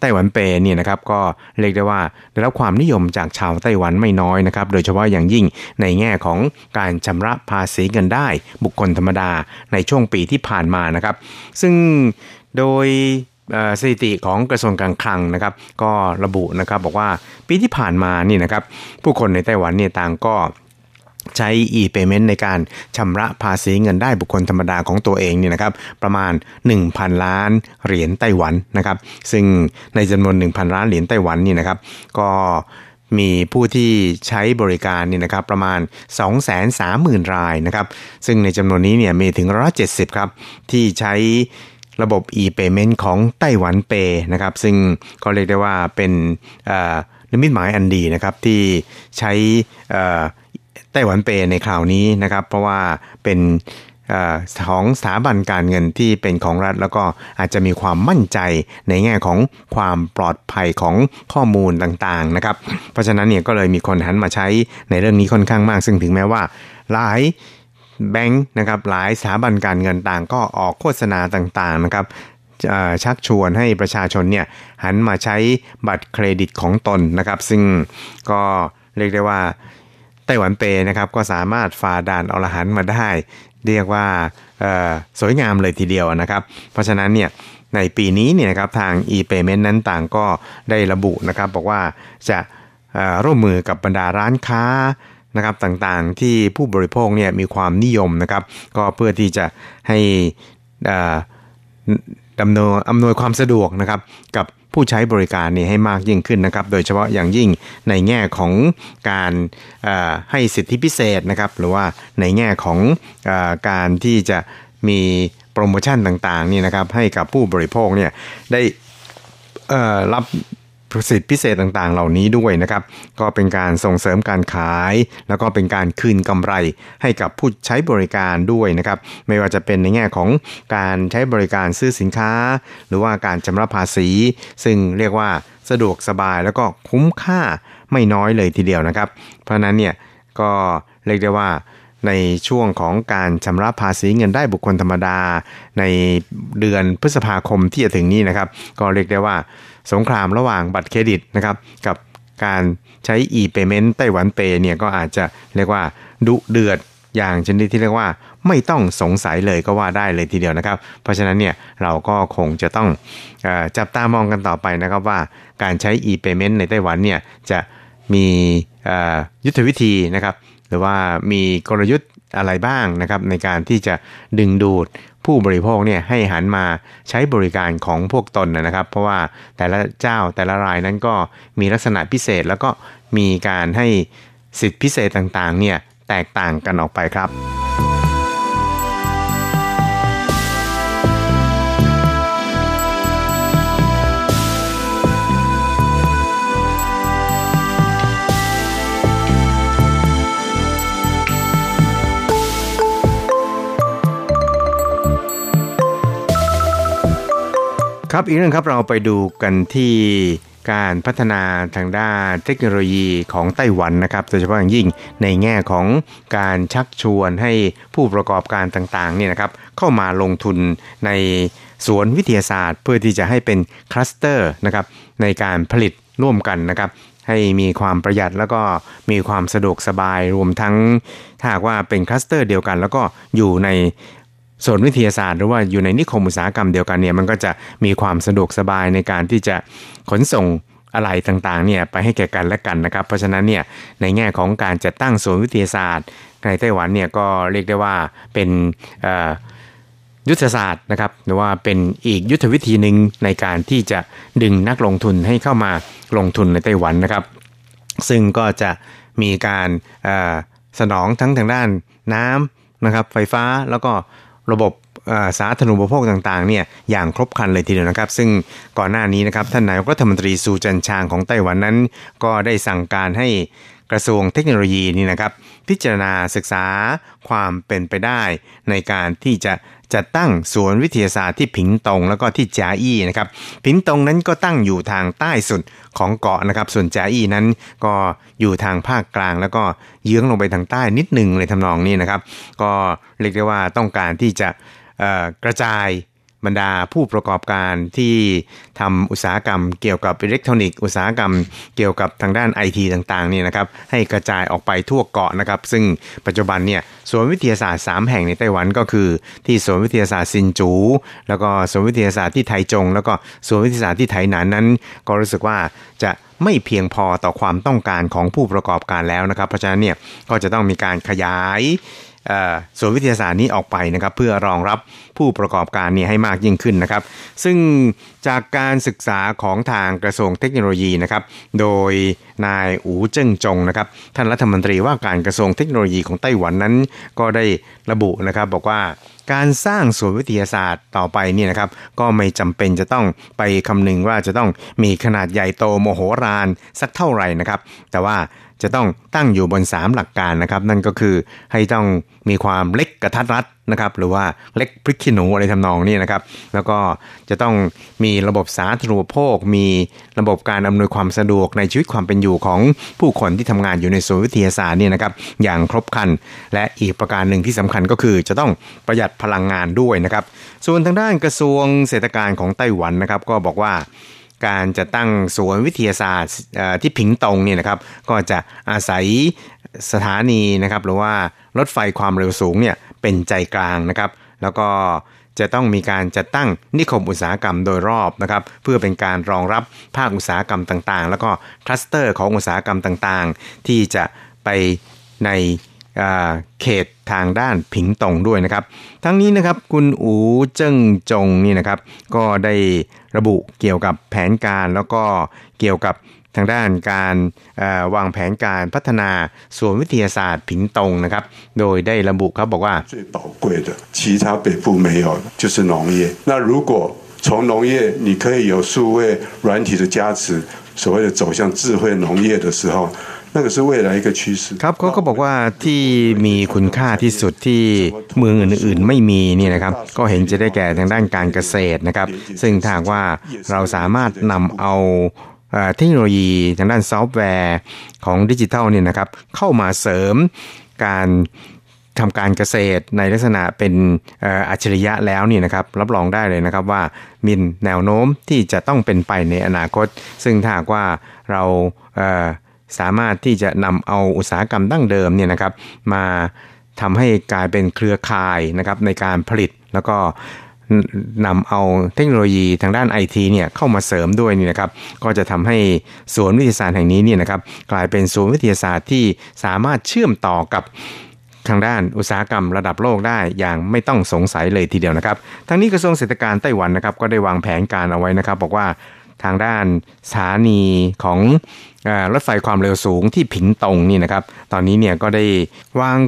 ไต้หวันเปเนี่ยนะครับก็เรียกได้ว่าได้รับความนิยมจากชาวไต้หวันไม่น้อยนะครับ โดยเฉพาะอย่างยิ่งในแง่ของการชำระภาษีเงินได้บุคคลธรรมดาในช่วงปีที่ผ่านมานะครับ ซึ่งโดย สถิติของกระทรวงการคลังนะครับ ก็ระบุนะครับบอกว่าปีที่ผ่านมานี่นะครับ ผู้คนในไต้หวันเนี่ยต่างก็ใช้ e-payment ในการชำระภาษีเงินได้บุคคลธรรมดาของตัวเองเนี่ยนะครับประมาณ 1,000 ล้านเหรียญไต้หวันนะครับ ซึ่งในจำนวน 1,000 ล้านเหรียญไต้หวันนี่นะครับก็มีผู้ที่ใช้บริการนี่นะครับประมาณ 230,000 รายนะครับ ซึ่งในจำนวนนี้เนี่ยมีถึงร้อยเจ็ดสิบครับ ที่ใช้ ระบบ e-payment ของไต้หวันเปนะครับ ซึ่งก็เรียกได้ว่าเป็นนิมิตหมายอันดีนะครับ ที่ใช้ไต้หวันเปในคราวนี้นะครับ เพราะว่าเป็นของสถาบันการเงินที่เป็นของรัฐ แล้วก็อาจจะมีความมั่นใจในแง่ของความปลอดภัยของข้อมูลต่างๆนะครับ เพราะฉะนั้นเนี่ยก็เลยมีคนหันมาใช้ในเรื่องนี้ค่อนข้างมาก ซึ่งถึงแม้ว่าหลาย แบงค์นะครับหลายสถาบันการเงินต่างก็ออกโฆษณาต่างๆนะครับชักชวนให้ประชาชนเนี่ยหันมาใช้บัตรเครดิตของตนนะครับ ซึ่งก็เรียกได้ว่าไต้หวันเปนะครับก็สามารถฝ่าด่านอรหันมาได้ เรียกว่าสวยงามเลยทีเดียวนะครับ เพราะฉะนั้นเนี่ยในปีนี้เนี่ยครับทาง e-payment นั้นต่างก็ได้ระบุนะครับ บอกว่าจะร่วมมือกับบรรดาร้านค้า นะครับต่างๆ ที่ผู้บริโภคเนี่ยมีความนิยมนะครับ ก็เพื่อที่จะให้ดำเนินอำนวยความสะดวกนะครับ กับผู้ใช้บริการนี่ให้มากยิ่งขึ้นนะครับ โดยเฉพาะอย่างยิ่งในแง่ของการให้สิทธิพิเศษนะครับ หรือว่าในแง่ของอการที่จะมีโปรโมชั่นต่างๆนี่นะครับ ให้กับผู้บริโภคเนี่ยได้รับ สิทธิพิเศษต่างๆ เหล่านี้ด้วยนะครับ ก็เป็นการส่งเสริมการขาย แล้วก็เป็นการคืนกำไรให้กับผู้ใช้บริการด้วยนะครับ ไม่ว่าจะเป็นในแง่ของการใช้บริการซื้อสินค้า หรือว่าการชำระภาษี ซึ่งเรียกว่าสะดวกสบายแล้วก็คุ้มค่าไม่น้อยเลยทีเดียวนะครับ เพราะนั้นเนี่ยก็เรียกได้ว่าในช่วงของการชำระภาษีเงินได้บุคคลธรรมดา ในเดือนพฤษภาคมที่จะถึงนี้นะครับ ก็เรียกได้ว่า สงครามระหว่างบัตรเครดิตนะครับกับการใช้ e-payment ไต้หวันเปย์เนี่ยก็อาจจะเรียกว่าดุเดือดอย่างชนิดที่เรียกว่าไม่ต้องสงสัยเลยก็ว่าได้เลยทีเดียวนะครับ เพราะฉะนั้นเนี่ยเราก็คงจะต้องอจับตามองกันต่อไปนะครับว่าการใช้ e-payment ในไต้หวันเนี่ยจะมียุทธวิธีนะครับ หรือว่ามีกลยุทธ์อะไรบ้างนะครับในการที่จะดึงดูดผู้บริโภคเนี่ยให้หันมาใช้บริการของพวกตนนะครับ เพราะว่าแต่ละเจ้าแต่ละรายนั้นก็มีลักษณะพิเศษ แล้วก็มีการให้สิทธิพิเศษต่างๆเนี่ยแตกต่างกันออกไปครับ ครับอีกเรื่องครับเราไปดูกันที่การพัฒนาทางด้านเทคโนโลยีของไต้หวันนะครับโดยเฉพาะอย่างยิ่งในแง่ของการชักชวนให้ผู้ประกอบการต่างๆเนี่ยนะครับเข้ามาลงทุนในสวนวิทยาศาสตร์เพื่อที่จะให้เป็นคลัสเตอร์นะครับในการผลิตร่วมกันนะครับให้มีความประหยัดแล้วก็มีความสะดวกสบายรวมทั้งถ้าว่าเป็นคลัสเตอร์เดียวกัน แล้วก็อยู่ใน สวนวิทยาศาสตร์หรือว่าอยู่ในนิคมอุตสาหกรรมเดียวกันเนี่ยมันก็จะมีความสะดวกสบายในการที่จะขนส่งอะไรต่างๆเนี่ยไปให้แก่กันและกันนะครับ เพราะฉะนั้นเนี่ยในแง่ของการจัดตั้งศูนย์วิทยาศาสตร์ในไต้หวันเนี่ยก็เรียกได้ว่าเป็นยุทธศาสตร์นะครับหรือว่าเป็นอีกยุทธวิธีหนึ่งในการที่จะดึงนักลงทุนให้เข้ามาลงทุนในไต้หวันนะครับ ซึ่งก็จะมีการสนองทั้งทางด้านน้ำนะครับไฟฟ้าแล้วก็ ระบบสาธารณูปโภคต่างๆเนี่ยอย่างครบครันเลยทีเดียวนะครับ ซึ่งก่อนหน้านี้นะครับท่านนายกรัฐมนตรีซูจันชางของไต้หวันนั้น ก็ได้สั่งการให้กระทรวงเทคโนโลยีนี่นะครับ พิจารณาศึกษาความเป็นไปได้ในการที่จะ จัดตั้งสวนวิทยาศาสตร์ที่ผิงตงแล้วก็ที่จาอี้นะครับผิงตงนั้นก็ตั้งอยู่ทางใต้สุดของเกาะนะครับ ส่วนจาอี้นั้นก็อยู่ทางภาคกลาง แล้วก็เยื้องลงไปทางใต้นิดหนึ่งเลยทำนองนี้นะครับ ก็เรียกได้ว่าต้องการที่จะกระจาย บรรดาผู้ประกอบการที่ทำอุตสาหกรรม เกี่ยวกับอิเล็กทรอนิกส์อุตสาหกรรม เกี่ยวกับทางด้านไอทีต่างๆนี่นะครับให้กระจายออกไปทั่วเกาะนะครับ ซึ่งปัจจุบันเนี่ยสวนวิทยาศาสตร์ 3 แห่งในไต้หวันก็คือ ที่สวนวิทยาศาสตร์ซินจู แล้วก็สวนวิทยาศาสตร์ที่ไทจง แล้วก็สวนวิทยาศาสตร์ที่ไทหนานนั้น ก็รู้สึกว่าจะไม่เพียงพอต่อความต้องการของผู้ประกอบการแล้วนะครับ เพราะฉะนั้นเนี่ยก็จะต้องมีการขยาย ส่วนวิทยาศาสตร์นี้ออกไปนะครับเพื่อรองรับผู้ประกอบการนี้ให้มากยิ่งขึ้นนะครับ ซึ่งจากการศึกษาของทางกระทรวงเทคโนโลยีนะครับโดยนายอูเจิ้งจงนะครับท่านรัฐมนตรีว่าการกระทรวงเทคโนโลยีของไต้หวันนั้น ก็ได้ระบุนะครับบอกว่าการสร้างสวนวิทยาศาสตร์ต่อไปนี่นะครับ ก็ไม่จำเป็นจะต้องไปคำนึงว่าจะต้องมีขนาดใหญ่โตโมโหรานสักเท่าไหร่นะครับ แต่ว่า จะต้องตั้งอยู่บน 3 หลักการนะครับ นั่นก็คือให้ต้องมีความเล็กกระทัดรัดนะครับ หรือว่าเล็กพริกขี้หนูอะไรทำนองนี้นะครับ แล้วก็จะต้องมีระบบสาธารณูปโภค มีระบบการอำนวยความสะดวกในชีวิตความเป็นอยู่ของผู้คนที่ทำงานอยู่ในศูนย์วิทยาศาสตร์นี่นะครับ อย่างครบครัน และอีกประการหนึ่งที่สำคัญก็คือจะต้องประหยัดพลังงานด้วยนะครับ ส่วนทางด้านกระทรวงเศรษฐการของไต้หวันนะครับ ก็บอกว่า การจะตั้งสวนวิทยาศาสตร์ที่ผิงตงเนี่ยนะครับก็จะอาศัยสถานีนะครับหรือว่ารถไฟความเร็วสูงเนี่ยเป็นใจกลางนะครับ แล้วก็จะต้องมีการจัดตั้งนิคมอุตสาหกรรมโดยรอบนะครับเพื่อเป็นการรองรับภาคอุตสาหกรรมต่างๆ แล้วก็คลัสเตอร์ของอุตสาหกรรมต่างๆ ที่จะไปในเขตทางด้านผิงตงด้วยนะครับ ทั้งนี้นะครับคุณอูเจิ้งจงนี่นะครับก็ได้ ระบุเกี่ยวกับแผนการแล้วก็เกี่ยวกับทางด้านการวางแผนการพัฒนาส่วนวิทยาศาสตร์ผิงตงนะครับ โดยได้ระบุครับบอกว่า最宝贵的其他北部没有就是农业那如果从农业你可以有数位软体的加持所谓的走向智慧农业的时候 ครับเขาก็บอกว่าที่มีคุณค่าที่สุดที่เมืองอื่นๆไม่มีนี่นะครับ ก็เห็นจะได้แก่ทางด้านการเกษตรนะครับ ซึ่งถ้าว่าเราสามารถนำเอาเทคโนโลยีทางด้านซอฟต์แวร์ของดิจิทัลเนี่ยนะครับ เข้ามาเสริมการทำการเกษตรในลักษณะเป็นอัจฉริยะแล้วนี่นะครับ รับรองได้เลยนะครับว่ามีแนวโน้มที่จะต้องเป็นไปในอนาคต ซึ่งถ้าว่าเรา สามารถที่จะนำเอาอุตสาหกรรมดั้งเดิมเนี่ยนะครับ มาทำให้กลายเป็นเครือข่ายนะครับในการผลิตแล้วก็นำเอาเทคโนโลยีทางด้านไอทีเนี่ยเข้ามาเสริมด้วยนี่นะครับ ก็จะทำให้ศูนวิทยาศาสตร์แห่งนี้เนี่ยนะครับ กลายเป็นศูนวิทยาศาสตร์ที่สามารถเชื่อมต่อกับทางด้านอุตสาหกรรมระดับโลกได้อย่างไม่ต้องสงสัยเลยทีเดียวนะครับ ทั้งนี้กระทรวงเศรษฐการไต้หวันนะครับก็ได้วางแผนการเอาไว้นะครับ บอกว่า ทางด้านสถานีของรถไฟความเร็วสูงที่ผิงตงนี่นะครับ ตอนนี้เนี่ยก็ได้วาง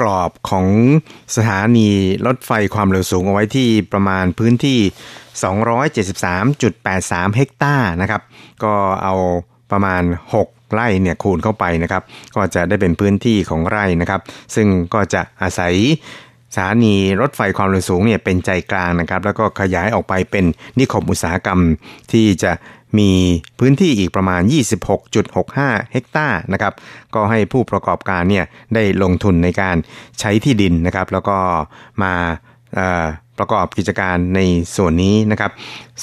กรอบของสถานีรถไฟความเร็วสูงเอาไว้ที่ประมาณพื้นที่ 273.83 เฮกตาร์นะครับ ก็เอาประมาณ 6 ไร่เนี่ยคูณเข้าไปนะครับ ก็จะได้เป็นพื้นที่ของไร่นะครับ ซึ่งก็จะอาศัย สถานีรถไฟความเร็วสูงเนี่ยเป็นใจกลางนะครับ แล้วก็ขยายออกไปเป็นนิคมอุตสาหกรรมที่จะมีพื้นที่อีกประมาณ 26.65 เฮกตาร์นะครับ ก็ให้ผู้ประกอบการเนี่ยได้ลงทุนในการใช้ที่ดินนะครับ แล้วก็มาประกอบกิจการในส่วนนี้นะครับ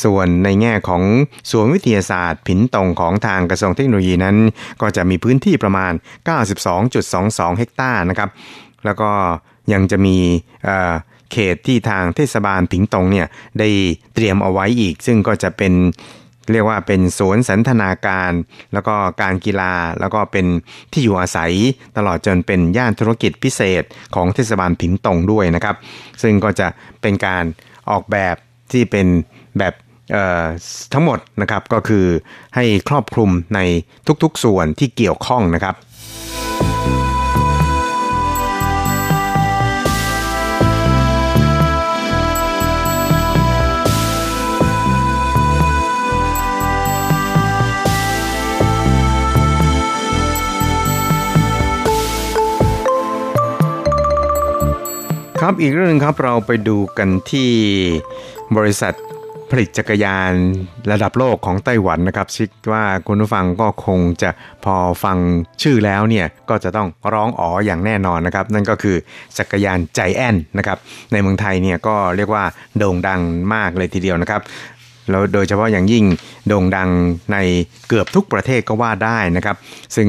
ส่วนในแง่ของส่วนวิทยาศาสตร์ ผินตรงของทางกระทรวงเทคโนโลยีนั้น ก็จะมีพื้นที่ประมาณ 92.22 เฮกตาร์นะครับ แล้วก็ยังจะมีเขตที่ทางเทศบาลผิงตงเนี่ยได้เตรียมเอาไว้อีก ซึ่งก็จะเป็นเรียกว่าเป็นสวนสันทนาการ แล้วก็การกีฬาแล้วก็เป็นที่อยู่อาศัยตลอดจนเป็นย่านธุรกิจพิเศษของเทศบาลผิงตงด้วยนะครับ ซึ่งก็จะเป็นการออกแบบที่เป็นแบบทั้งหมดนะครับก็คือให้ครอบคลุมในทุกๆส่วนที่เกี่ยวข้องนะครับ ครับอีกเรื่องนึงครับเราไปดูกันที่บริษัทผลิตจักรยานระดับโลกของไต้หวันนะครับคิดว่าคุณผู้ฟังก็คงจะพอฟังชื่อแล้วเนี่ยก็จะต้องร้องอ๋ออย่างแน่นอนนะครับ นั่นก็คือจักรยานใจแอนนะครับในเมืองไทยเนี่ยก็เรียกว่าโด่งดังมากเลยทีเดียวนะครับ แล้วโดยเฉพาะอย่างยิ่งโด่งดังในเกือบทุกประเทศก็ว่าได้นะครับ ซึ่ง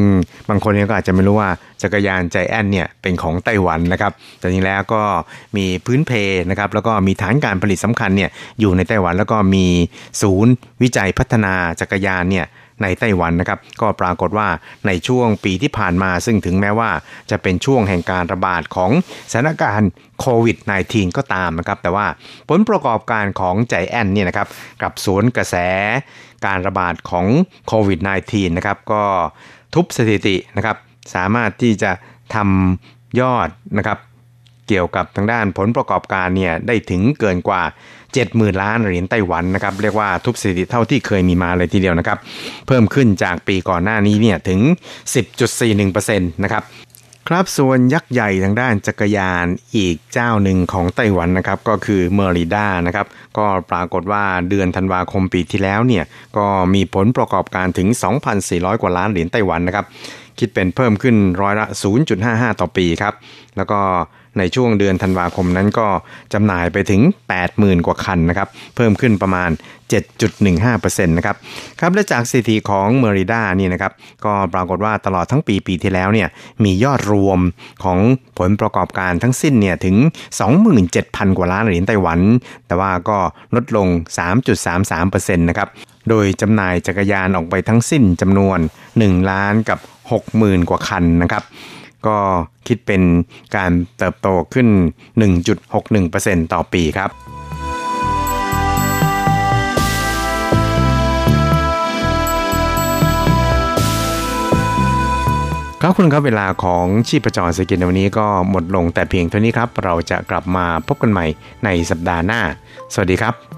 บางคนก็อาจจะไม่รู้ว่าจักรยานใจแอนเนี่ยเป็นของไต้หวันนะครับ แต่จริงแล้วก็มีพื้นเพนะครับแล้วก็มีฐานการผลิตสำคัญเนี่ยอยู่ในไต้หวันแล้วก็มีศูนย์วิจัยพัฒนาจักรยานเนี่ย ในไต้หวันนะครับ ก็ปรากฏว่าในช่วงปีที่ผ่านมาซึ่งถึงแม้ว่าจะเป็นช่วงแห่งการระบาดของสถานการณ์โควิด -19 ก็ตามนะครับ แต่ว่าผลประกอบการของใจแอนเนี่ยนะครับกับสวนกระแสการระบาดของโควิด -19 นะครับก็ทุบสถิตินะครับ สามารถที่จะทำยอดนะครับ เกี่ยวกับทางด้านผลประกอบการเนี่ยได้ถึงเกินกว่า 70,000 ล้านเหรียญไต้หวันนะครับเรียกว่าทุบสถิติเท่าที่เคยมีมาเลยทีเดียวนะครับเพิ่มขึ้นจากปีก่อนหน้านี้เนี่ยถึง 10.41%นะครับครับส่วนยักษ์ใหญ่ทางด้านจักรยานอีกเจ้าหนึ่งของไต้หวันนะครับก็คือเมอริด้านะครับก็ปรากฏว่าเดือนธันวาคมปีที่แล้วเนี่ยก็มีผลประกอบการถึง 2,400 กว่าล้านเหรียญไต้หวันนะครับคิดเป็นเพิ่มขึ้นร้อยละ 0.55 ต่อปีครับแล้วก็ ในช่วงเดือนธันวาคมนั้นก็จำหน่ายไปถึง 80,000 กว่าคันนะครับเพิ่มขึ้นประมาณ 7.15%นะครับครับและจากสถิติของเมริด้านี่นะครับก็ปรากฏว่าตลอดทั้งปีปีที่แล้วเนี่ยมียอดรวมของผลประกอบการทั้งสิ้นเนี่ยถึง 27,000 กว่าล้านเหรียญไต้หวัน แต่ว่าก็ลดลง 3.33%นะครับโดยจำหน่ายจักรยานออกไปทั้งสิ้นจำนวน 1 ล้านกับ 60,000 กว่าคันนะครับ ก็คิดเป็นการเติบโตขึ้น 1.61%ต่อปีครับครับคุณครับเวลาของชีพจรสกินวันนี้ก็หมดลงแต่เพียงเท่านี้ครับ เราจะกลับมาพบกันใหม่ในสัปดาห์หน้า สวัสดีครับ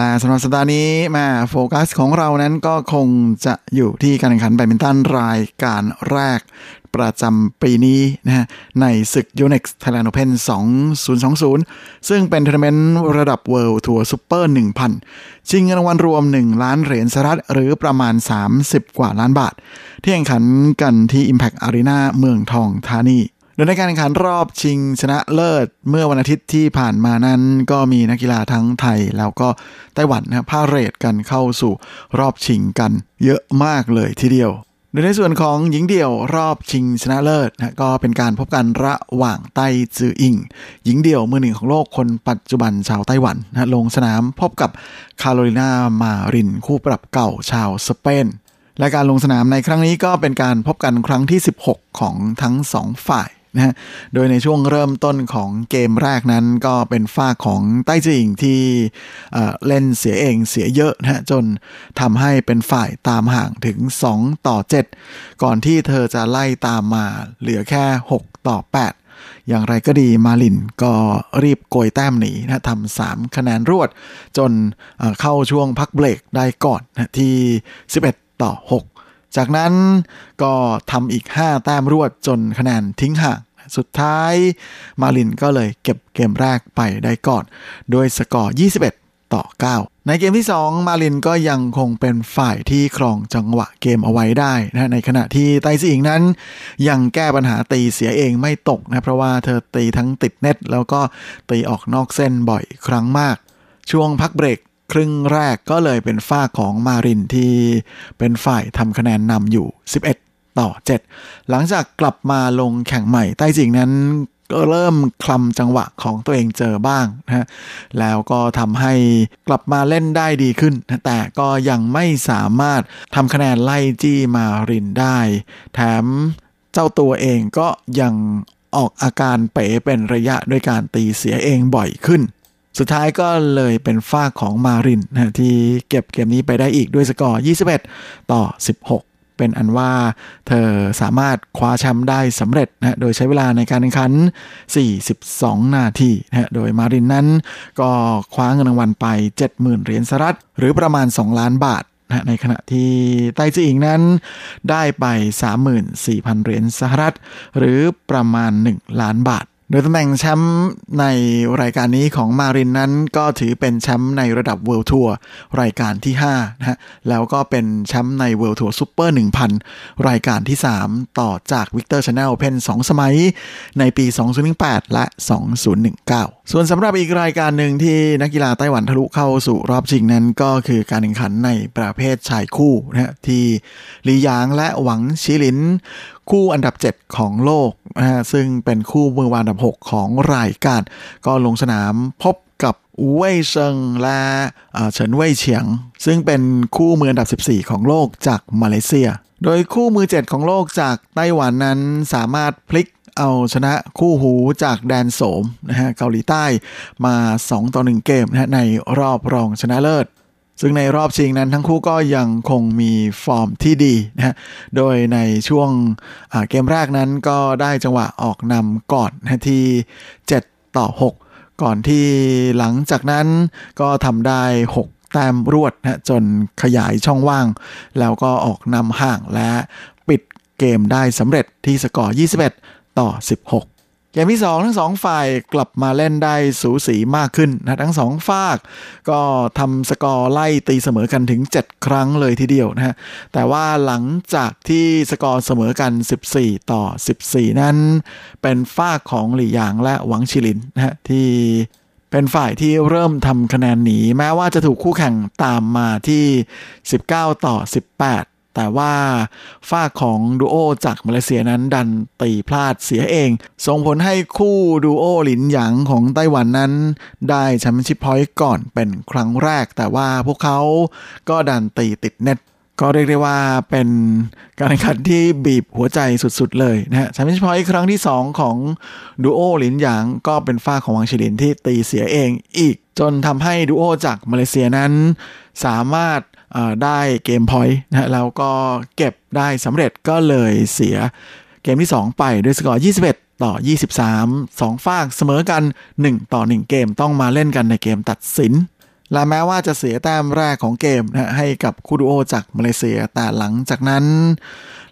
และสำหรับสัปดาห์นี้มาโฟกัสของเรานั้นก็คงจะอยู่ที่การแข่งขันแบดมินตันรายการแรกประจำปีนี้นะฮะในศึก Yonex Thailand Open 2020 ซึ่งเป็นทัวร์นาเมนต์ระดับ World Tour Super 1000 ชิงเงินรางวัลรวม 1 ล้านเหรียญสหรัฐหรือประมาณ 30 กว่าล้านบาท ที่แข่งขันกันที่ Impact Arena เมืองทองธานี โดยในการแข่งขันรอบชิงชนะเลิศเมื่อวันอาทิตย์ที่ผ่านมานั้นก็มีนักกีฬาทั้งไทยแล้วก็ไต้หวันนะพาเรดกันเข้าสู่รอบชิงกันเยอะมากเลยทีเดียว โดยในส่วนของหญิงเดี่ยวรอบชิงชนะเลิศนะก็เป็นการพบกันระหว่างไต้จืออิง หญิงเดี่ยวมือหนึ่งของโลกคนปัจจุบันชาวไต้หวันนะลงสนามพบกับคาโรลินามารินคู่ปรับเก่าชาวสเปนและการลงสนามในครั้งนี้ก็เป็นการพบกันครั้งที่ 16 ของทั้งสองฝ่าย นะโดยในช่วงเริ่มต้นของเกมแรกนั้นก็เป็นฝ้าของไต้จิงที่เล่นเสียเองเสียเยอะนะฮะจนทำให้เป็นฝ่ายตามห่างถึง 2 ต่อ 7 ก่อนที่เธอจะไล่ตามมาเหลือแค่ 6 ต่อ 8อย่างไรก็ดีมาลินก็รีบโกยแต้มหนีนะทำสามคะแนนรวด จนเข้าช่วงพักเบรกได้ก่อนนะที่ 11 ต่อ 6 จากนั้นก็ทำอีก 5 แต้มรวดจนคะแนนทิ้งห่างสุดท้ายมาลินก็เลยเก็บเกมแรกไปได้ก่อนโดยสกอร์ 21 ต่อ 9 ในเกมที่ 2 มาลินก็ยังคงเป็นฝ่ายที่ครองจังหวะเกมเอาไว้ได้นะในขณะที่ไต้ซิงนั้น ยังแก้ปัญหาตีเสียเองไม่ตกนะเพราะว่าเธอตีทั้งติดเน็ต แล้วก็ตีออกนอกเส้นบ่อยครั้งมาก ช่วงพักเบรก ครึ่งแรกก็เลยเป็นฝ้าของมารินที่เป็นฝ่ายทำคะแนนนำอยู่ 11 ต่อ 7 หลังจากกลับมาลงแข่งใหม่ใต้จริงนั้นก็เริ่มคลำจังหวะของตัวเองเจอบ้างนะฮะ แล้วก็ทำให้กลับมาเล่นได้ดีขึ้น แต่ก็ยังไม่สามารถทำคะแนนไล่จี้มารินได้ แถมเจ้าตัวเองก็ยังออกอาการเป๋เป็นระยะด้วยการตีเสียเองบ่อยขึ้น สุดท้ายก็เลยเป็นฝ้าของมารินนะที่เก็บเกมนี้ไปได้อีกด้วยสกอร์ 21 ต่อ 16 เป็นอันว่าเธอสามารถคว้าแชมป์ได้สำเร็จนะโดยใช้เวลาในการแข่งขัน 42 นาทีนะโดยมารินนั้นก็คว้าเงินรางวัลไป 70,000 เหรียญสหรัฐ หรือประมาณ 2 ล้านบาทนะในขณะที่ไต้จีอิงนั้นได้ไป 34,000 เหรียญสหรัฐ หรือประมาณ 1 ล้านบาท โดยตำแหน่งแชมป์ในรายการนี้ของมารินนั้นก็ถือเป็นแชมป์ในระดับ World Tour รายการที่5นะฮะแล้วก็เป็นแชมป์ใน World Tour Super 1,000 รายการที่ 3 ต่อจาก Victor China Open 2 สมัยในปี 2018และ 2019 ส่วนสำหรับอีกรายการหนึ่งที่นักกีฬาไต้หวันทะลุเข้าสู่รอบชิงนั้นก็คือการแข่งขันในประเภทชายคู่นะฮะที่ลีหยางและหวังชิลิน คู่อันดับ 7 ของโลกนะฮะซึ่งเป็นคู่มือวานอันดับ 6 ของรายการ ก็ลงสนามพบกับเว่ยเซิงและเฉินเว่ยเฉียง ซึ่งเป็นคู่มืออันดับ 14 ของโลกจากมาเลเซีย โดยคู่มือ 7 ของโลกจากไต้หวันนั้นสามารถพลิก เอาชนะคู่หูจากแดนโสมนะฮะเกาหลีใต้มา 2 ต่อ 1 เกมนะฮะในรอบรองชนะเลิศ ซึ่งในรอบชิงนั้นทั้งคู่ก็ยังคงมีฟอร์มที่ดีนะฮะโดยในช่วงเกมแรกนั้นก็ได้จังหวะออกนำก่อนนะที่ 7 ต่อ 6 ก่อนที่หลังจากนั้นก็ทำได้ 6แต้มรวดนะจนขยายช่องว่าง แล้วก็ออกนำห่างและปิดเกมได้สำเร็จที่สกอร์ 21 ต่อ 16 เกมที่ 2 ทั้งสองฝ่ายกลับมาเล่นได้สูสีมากขึ้นนะทั้งสองฝาก ก็ทำสกอร์ไล่ตีเสมอกันถึง 7 ครั้งเลยทีเดียวนะฮะแต่ว่าหลังจากที่สกอร์เสมอกัน 14 ต่อ 14 นั้น เป็นฝากของหลี่หยางและหวังชิลินนะฮะที่เป็นฝ่ายที่เริ่มทำคะแนนหนี แม้ว่าจะถูกคู่แข่งตามมาที่ 19 ต่อ 18 แต่ว่าฝ้าของดูโอจากมาเลเซียนั้นดันตีพลาดเสียเอง ส่งผลให้คู่ดูโอหลินหยางของไต้หวันนั้น ได้ championship point ก่อนเป็นครั้งแรก แต่ว่าพวกเขาก็ดันตีติดเน็ตก็เรียกได้ว่าเป็นการแข่งขันที่บีบหัวใจสุดๆเลยนะฮะ championship point ครั้งที่ 2 ของดูโอหลินหยางก็เป็นฝ่ายของหวังชิลินที่ตีเสียเองอีก จนทำให้ดูโอจากมาเลเซียนั้น สามารถ ได้เกมพอยต์นะฮะแล้วก็เก็บได้สำเร็จก็เลยเสียเกมที่ 2 ไปด้วยสกอร์ 21 ต่อ 23 2ฝากเสมอกัน 1 ต่อ 1 เกมต้องมาเล่นกันในเกมตัดสิน และแม้ว่าจะเสียแต้มแรกของเกมนะให้กับคูดูโอจากมาเลเซีย แต่หลังจากนั้น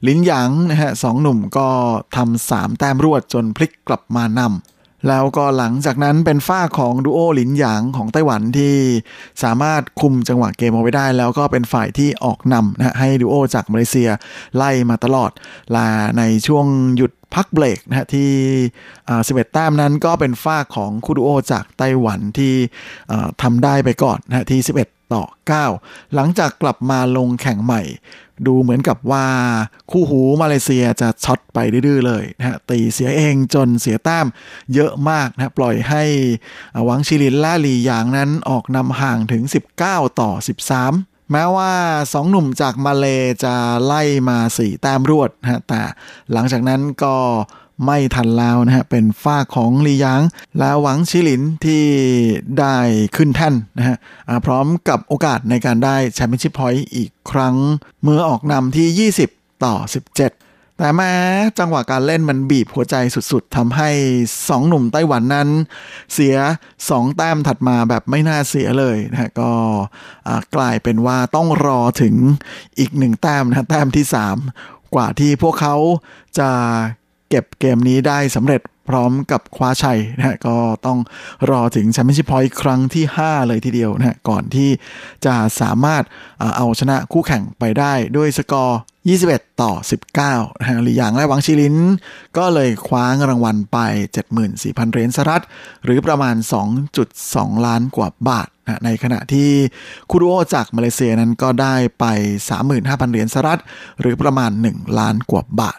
ลินหยางนะฮะสองหนุ่มก็ทำสามแต้มรวดจนพลิกกลับมานำ แล้วก็หลังจากนั้นเป็นฝ้าของดูโอหลินหยางของไต้หวันที่สามารถคุมจังหวะเกมเอาไว้ได้ แล้วก็เป็นฝ่ายที่ออกนำนะให้ดูโอจากมาเลเซียไล่มาตลอดลาในช่วงหยุดพักเบรกนะฮะที่สิบเอ็ดแต้มนั้นก็เป็นฝ้าของคูดูโอจากไต้หวันที่ทำได้ไปก่อนนะที่ 11 ต่อ 9 หลังจากกลับมาลงแข่งใหม่ ดูเหมือนกับว่าคู่หูมาเลเซียจะช็อตไปดื้อเลยนะฮะตีเสียเองจนเสียแต้มเยอะมากนะปล่อยให้หวังชิลินและลีหยางนั้นออกนำห่างถึง 19 ต่อ 13แม้ว่าสองหนุ่มจากมาเลจะไล่มา 4 แต้มรวดนะแต่หลังจากนั้นก็ ไม่ทันแล้วนะฮะเป็นฝ่ายของลีหยางและหวังชิลินที่ได้ขึ้นแท่นนะฮะพร้อมกับโอกาสในการได้ championship point อีกครั้ง เมื่อออกนำที่ 20 ต่อ 17 แต่แม้จังหวะการเล่นมันบีบหัวใจสุดๆทำให้สองหนุ่มไต้หวันนั้น เสีย 2 แต้มถัดมาแบบไม่น่าเสียเลยนะฮะก็กลายเป็นว่าต้องรอถึงอีกหนึ่งแต้มนะแต้มที่ 3 กว่าที่พวกเขาจะ เก็บเกมนี้ได้สำเร็จพร้อมกับคว้าชัยนะก็ต้องรอถึง championship point ครั้งที่ 5 เลยทีเดียวนะก่อนที่จะสามารถเอาชนะคู่แข่งไปได้ด้วยสกอร์ 21 ต่อ 19นะฮะหลีหยางและหวังชิลิน ก็เลยคว้างรางวัลไป 74,000 เหรียญสหรัฐ หรือประมาณ 2.2 ล้านกว่าบาทนะในขณะที่คูรูโอจากมาเลเซียนั้นก็ได้ไป 35,000 เหรียญสหรัฐ หรือประมาณ 1 ล้านกว่าบาท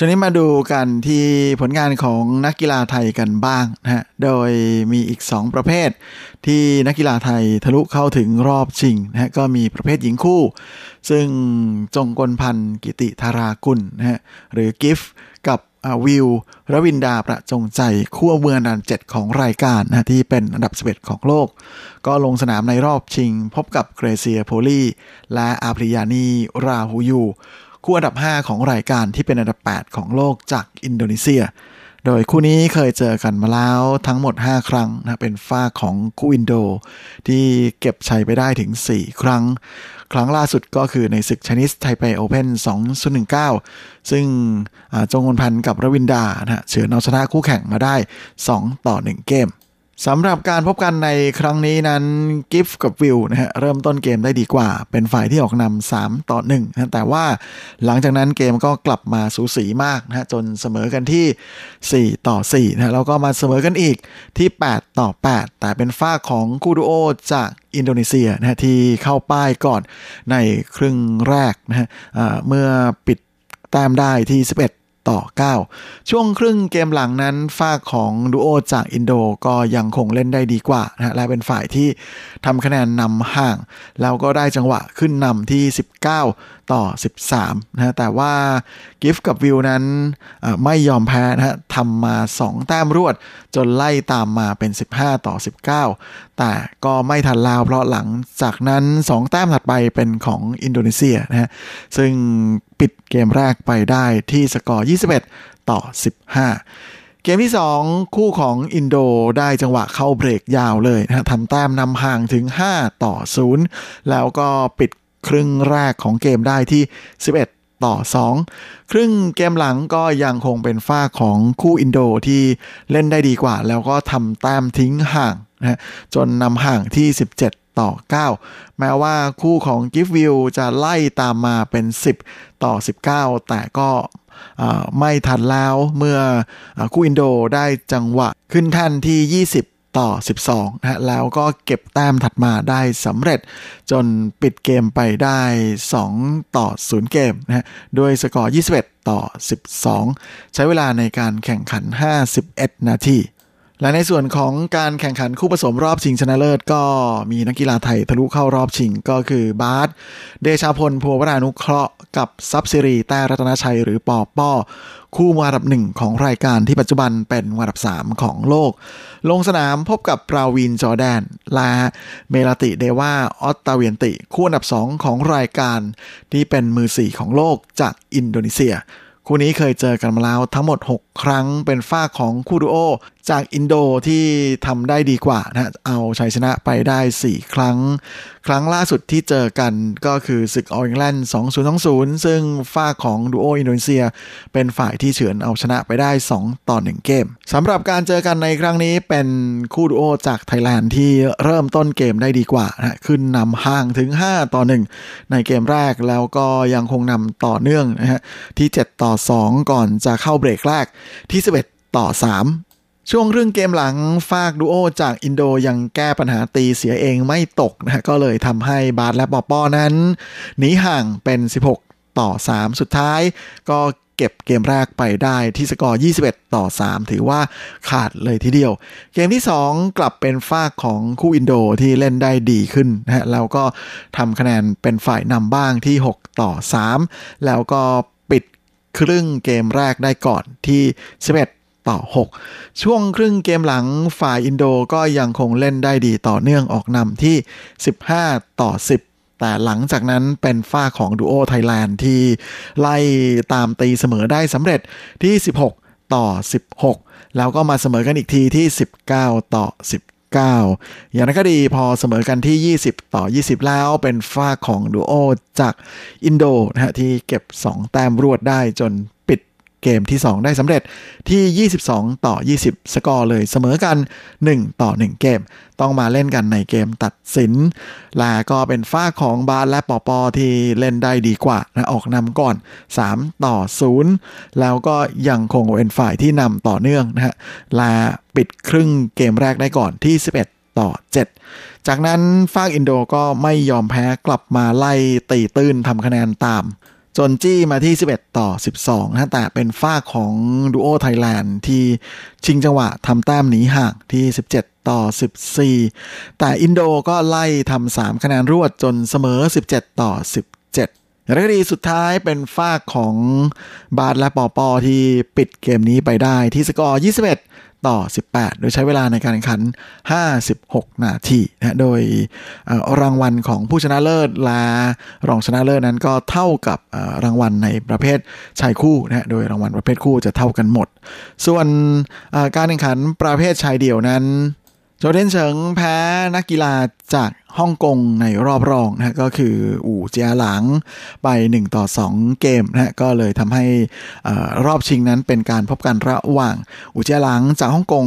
ช่วงนี้มาดูกันที่ผลงานของนักกีฬาไทยกันบ้างนะฮะ โดยมีอีก 2 ประเภท ที่นักกีฬาไทยทะลุเข้าถึงรอบชิงนะฮะ ก็มีประเภทหญิงคู่ ซึ่งจงกลพันธ์กิติธารากุลนะฮะ หรือกิฟกับวิวรวินดาประจงใจคู่เมืองดันเจ็ดของรายการนะที่เป็นอันดับ 11 ของโลก ก็ลงสนามในรอบชิง พบกับเกรเซียโพลีและอาพริยานีราหูยู คู่อันดับ 5 ของรายการที่เป็นอันดับ 8 ของโลกจากอินโดนีเซีย โดยคู่นี้เคยเจอกันมาแล้วทั้งหมด 5 ครั้งนะเป็นฝ้าของคู่อินโด ที่เก็บชัยไปได้ถึง 4 ครั้ง ครั้งล่าสุดก็คือในศึกชนิสไทเปโอเพน2019 ซึ่งจงวนพันกับรวินดานะเฉือนเอาชนะคู่แข่งมาได้ 2 ต่อ 1 เกม สำหรับการพบกันในครั้งนี้นั้นกิฟกับวิลนะฮะเริ่มต้นเกมได้ดีกว่า เป็นฝ่ายที่ออกนำ3ต่อ1นะแต่ว่าหลังจากนั้นเกมก็กลับมาสูสีมากนะฮะจนเสมอกันที่ 4 ต่อ4นะแล้วก็มาเสมอกันอีกที่ 8 ต่อ 8 แต่เป็นฝ่ายของคูดูโอจากอินโดนีเซียนะที่เข้าป้ายก่อนในครึ่งแรกนะฮะเมื่อปิดแต้มได้ที่ 11 ต่อ 9 ช่วงครึ่งเกมหลังนั้นฝ่ายของดูโอจากอินโดก็ยังคงเล่นได้ดีกว่านะและเป็นฝ่ายที่ทำคะแนนนำห่าง แล้วก็ได้จังหวะขึ้นนำที่ 19 ต่อ 13นะฮะแต่ว่ากิฟกับวิวนั้นไม่ยอมแพ้นะฮะทำมา 2 แต้มรวด จนไล่ตามมาเป็น 15 ต่อ 19 แต่ก็ไม่ทันล้วเพราะหลังจากนั้น 2 แต้มถัดไปเป็นของอินโดนีเซียนะฮะซึ่งปิดเกมแรกไปได้ที่สกอร์ 21 ต่อ 15เกมที่ 2 คู่ของอินโดได้จังหวะเข้าเบรกยาวเลยนะทำแต้มนำห่างถึง 5 ต่อ 0 แล้วก็ปิด ครึ่งแรกของเกมได้ที่ 11 ต่อ 2 ครึ่งเกมหลังก็ยังคงเป็นฝ้าของคู่อินโดที่เล่นได้ดีกว่า แล้วก็ทำแต้มทิ้งห่างนะจนนำห่างที่ 17ต่อ 9 แม้ว่าคู่ของกิฟวิวจะไล่ตามมาเป็น 10 ต่อ 19 แต่ก็ไม่ทันแล้วเมื่อคู่อินโดได้จังหวะขึ้นท่นที่ 20 ต่อ 12นะฮะแล้วก็เก็บแต้มถัดมาได้สำเร็จ จนปิดเกมไปได้ 2 ต่อ 0 เกมนะด้วยสกอร์ 21 ต่อ 12 ใช้เวลาในการแข่งขัน 51 นาที และในส่วนของการแข่งขันคู่ผสมรอบชิงชนะเลิศก็มีนักกีฬาไทยทะลุเข้ารอบชิงก็คือบาสเดชาพลพัววรานุเคราะห์กับทรัพย์สิรีแต้รัตนชัยหรือปอป้อคู่มืออันดับหนึ่งของรายการที่ปัจจุบันเป็นอันดับ3ของโลก ลงสนามพบกับปราวีณจอร์แดน และเมลาติเดวาอ็อกตาเวียนติ คู่อันดับ2ของรายการที่เป็นมือ4ของโลกจากอินโดนีเซีย คู่นี้เคยเจอกันมาแล้วทั้งหมด 6 ครั้งเป็นฝ่ายของคู่ดูโอ จากอินโดที่ทำได้ดีกว่านะเอาชัยชนะไปได้ 4 ครั้ง ครั้งล่าสุดที่เจอกันก็คือศึกออริงแลนด์2020 ซึ่งฝ้าของดูโออินโดนีเซีย เป็นฝ่ายที่เฉือนเอาชนะไปได้ 2 ต่อ 1 เกมสำหรับการเจอกันในครั้งนี้เป็นคู่ดูโอจากไทยแลนด์ที่เริ่มต้นเกมได้ดีกว่านะขึ้นนำห่างถึง 5 ต่อ 1 ในเกมแรกแล้วก็ยังคงนำต่อเนื่องนะฮะที่ 7 ต่อ 2 ก่อนจะเข้าเบรกแรกที่ 11 ต่อ 3 ช่วงเรื่องเกมหลังฟากดูโอจากอินโดยังแก้ปัญหาตีเสียเองไม่ตกนะก็เลยทำให้บาสและปอปอนั้นหนีห่างเป็น 16 ต่อ 3 สุดท้าย ก็เก็บเกมแรกไปได้ที่สกอร์ 21 ต่อ 3 ถือว่าขาดเลยทีเดียว เกมที่ 2 กลับเป็นฟากของคู่อินโดที่เล่นได้ดีขึ้นนะฮะแล้วก็ทำคะแนนเป็นฝ่ายนำบ้างที่ 6 ต่อ 3 แล้วก็ปิดครึ่งเกมแรกได้ก่อนที่ 11 ต่อ 6 ช่วงครึ่งเกมหลังฝ่ายอินโดก็ยังคงเล่นได้ดีต่อเนื่องออกนำที่ 15 ต่อ 10แต่หลังจากนั้นเป็นฝ้าของดูโอไทยแลนด์ที่ไล่ตามตีเสมอได้สำเร็จที่ 16 ต่อ 16 แล้วก็มาเสมอกันอีกทีที่ 19 ต่อ 19 อย่างนั้นก็ดีพอเสมอกันที่ 20 ต่อ 20 แล้วเป็นฝ้าของดูโอจากอินโดนะฮะที่เก็บ 2 แต้มรวดได้จน เกมที่ 2 ได้สำเร็จที่ 22 ต่อ 20 สกอร์เลยเสมอกัน 1 ต่อ 1 เกม ต้องมาเล่นกันในเกมตัดสินและก็เป็นฝ้าของบาสและปอปอที่เล่นได้ดีกว่านะออกนำก่อน 3 ต่อ 0 แล้วก็ยังคงเป็นฝ่ายที่นำต่อเนื่องนะฮะละปิดครึ่งเกมแรกได้ก่อนที่ 11ต่อ 7 จากนั้นฟากอินโดก็ไม่ยอมแพ้กลับมาไล่ตีตื้นทำคะแนนตาม จนจี้มาที่ 11 ต่อ 12นะแต่เป็นฝ้าของดูโอไทยแลนด์ที่ชิงจังหวะทำแต้มหนีห่างที่ 17 ต่อ 14 แต่อินโดก็ไล่ทำ3คะแนนรวดจนเสมอ 17 ต่อ 17อย่างไรก็ดีสุดท้ายเป็นฟากของบาสและปอปอที่ปิดเกมนี้ไปได้ที่สกอร์ 21 ต่อ 18 โดยใช้เวลาในการแข่งขัน 56 นาทีนะโดยรางวัลของผู้ชนะเลิศและรองชนะเลิศนั้นก็เท่ากับรางวัลในประเภทชายคู่นะโดยรางวัลประเภทคู่จะเท่ากันหมด ส่วนการแข่งขันประเภทชายเดี่ยวนั้น โจเดนเฉิงแพ้นักกีฬาจากฮ่องกงในรอบรองนะก็คืออู่เจียหลังไป 1 ต่อ 2 เกมนะก็เลยทำให้รอบชิงนั้นเป็นการพบกันระหว่างอู่เจียหลังจากฮ่องกง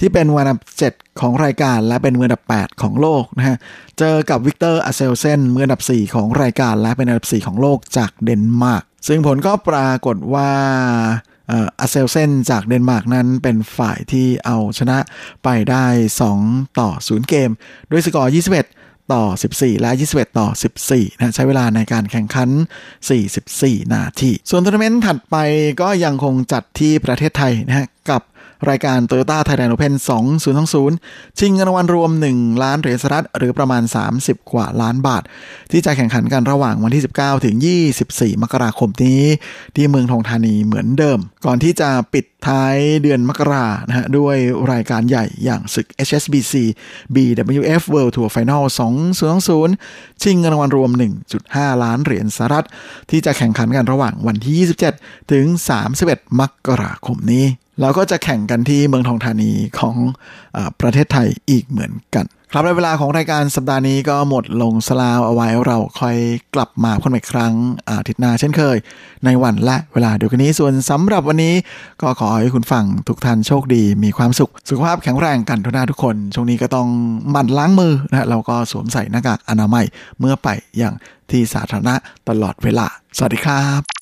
ที่เป็นมืออันดับ 7 ของรายการและเป็นมืออันดับ 8 ของโลกนะฮะ เจอกับวิกเตอร์อาเซลเซนมืออันดับ 4 ของรายการและเป็นอันดับ 4 ของโลกจากเดนมาร์ก ซึ่งผลก็ปรากฏว่า อาเซลเซนจากเดนมาร์กนั้นเป็นฝ่ายที่เอาชนะไปได้ 2 ต่อ 0 เกม ด้วยสกอร์ 21 ต่อ 14 และ 21 ต่อ 14 นะใช้เวลาในการแข่งขัน 44 นาที ส่วนทัวร์นาเมนต์ถัดไปก็ยังคงจัดที่ประเทศไทยนะฮะกับ รายการ Toyota Thailand Open 2020 ชิงเงินรางวัลรวม 1 ล้านเหรียญสหรัฐหรือประมาณ 30 กว่าล้านบาท ที่จะแข่งขันกันระหว่างวันที่ 19 ถึง 24 มกราคมนี้ ที่เมืองทองธานีเหมือนเดิม ก่อนที่จะปิดท้ายเดือนมกรานะฮะด้วยรายการใหญ่อย่างศึก HSBC BWF World Tour Final 2020 ชิงเงินรางวัลรวม 1.5 ล้านเหรียญสหรัฐที่จะแข่งขันกันระหว่างวันที่ 27 ถึง 31 มกราคมนี้ เราก็จะแข่งกันที่เมืองทองธานีของอประเทศไทยอีกเหมือนกัน ครับในเวลาของรายการสัปดาห์นี้ก็หมดลงสลาวเอาไว้เราค่อยกลับมาพบกันอีกครั้งอาทิตย์หน้าเช่นเคย ในวันและเวลาเดียวกันนี้ส่วนสำหรับวันนี้ ก็ขอให้คุณฟังทุกท่านโชคดี มีความสุข สุขภาพแข็งแรงกันทุกหน้าทุกคน ช่วงนี้ก็ต้องหมั่นล้างมือนะเราก็สวมใส่หน้ากากอนามัยเมื่อไปอย่างที่สาธารณะตลอดเวลา สวัสดีครับ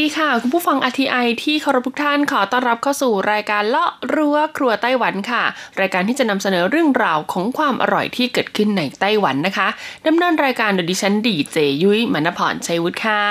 ดีค่ะ คุณผู้ฟัง RTI ที่เคารพทุกท่านขอต้อนรับเข้าสู่รายการเลาะรั้วครัวไต้หวันค่ะ รายการที่จะนำเสนอเรื่องราวของความอร่อยที่เกิดขึ้นในไต้หวันนะคะดำเนินรายการโดยดิฉันดีเจยุ้ยมณพรชัยวุฒิค่ะ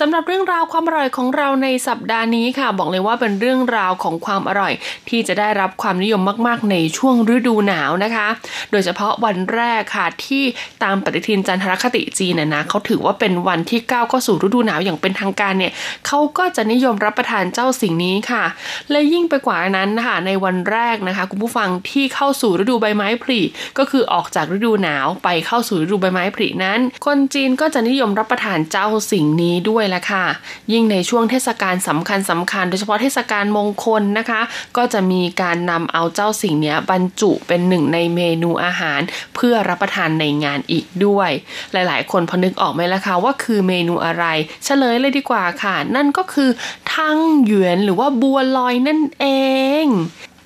สำหรับเรื่องราวความอร่อยของเราในสัปดาห์นี้ค่ะ บอกเลยว่าเป็นเรื่องราวของความอร่อย ที่จะได้รับความนิยมมากๆ ในช่วงฤดูหนาวนะคะ โดยเฉพาะวันแรกค่ะที่ตามปฏิทินจันทรคติจีนนะนะเขาถือว่าเป็นวันที่ก้าวเข้าสู่ฤดูหนาวอย่างเป็นทางการเนี่ยเขาก็จะนิยมรับประทานเจ้าสิ่งนี้ค่ะ และยิ่งไปกว่านั้นนะคะในวันแรกนะคะคุณผู้ฟังที่เข้าสู่ฤดูใบไม้ผลิก็คือออกจากฤดูหนาวไปเข้าสู่ฤดูใบไม้ผลินั้น คนจีนก็จะนิยมรับประทานเจ้าสิ่งนี้ด้วยละค่ะ ยิ่งในช่วงเทศกาลสำคัญสำคัญ โดยเฉพาะเทศกาลมงคลนะคะ ก็จะมีการนำเอาเจ้าสิ่งนี้บรรจุเป็นหนึ่งในเมนูอาหาร เพื่อรับประทานในงานอีกด้วย หลายๆ คนพอนึกออกไหมล่ะคะว่าคือเมนูอะไรเฉลยเลยดีกว่าค่ะ นั่นก็คือทั้งหยวนหรือว่าบัวลอยนั่นเอง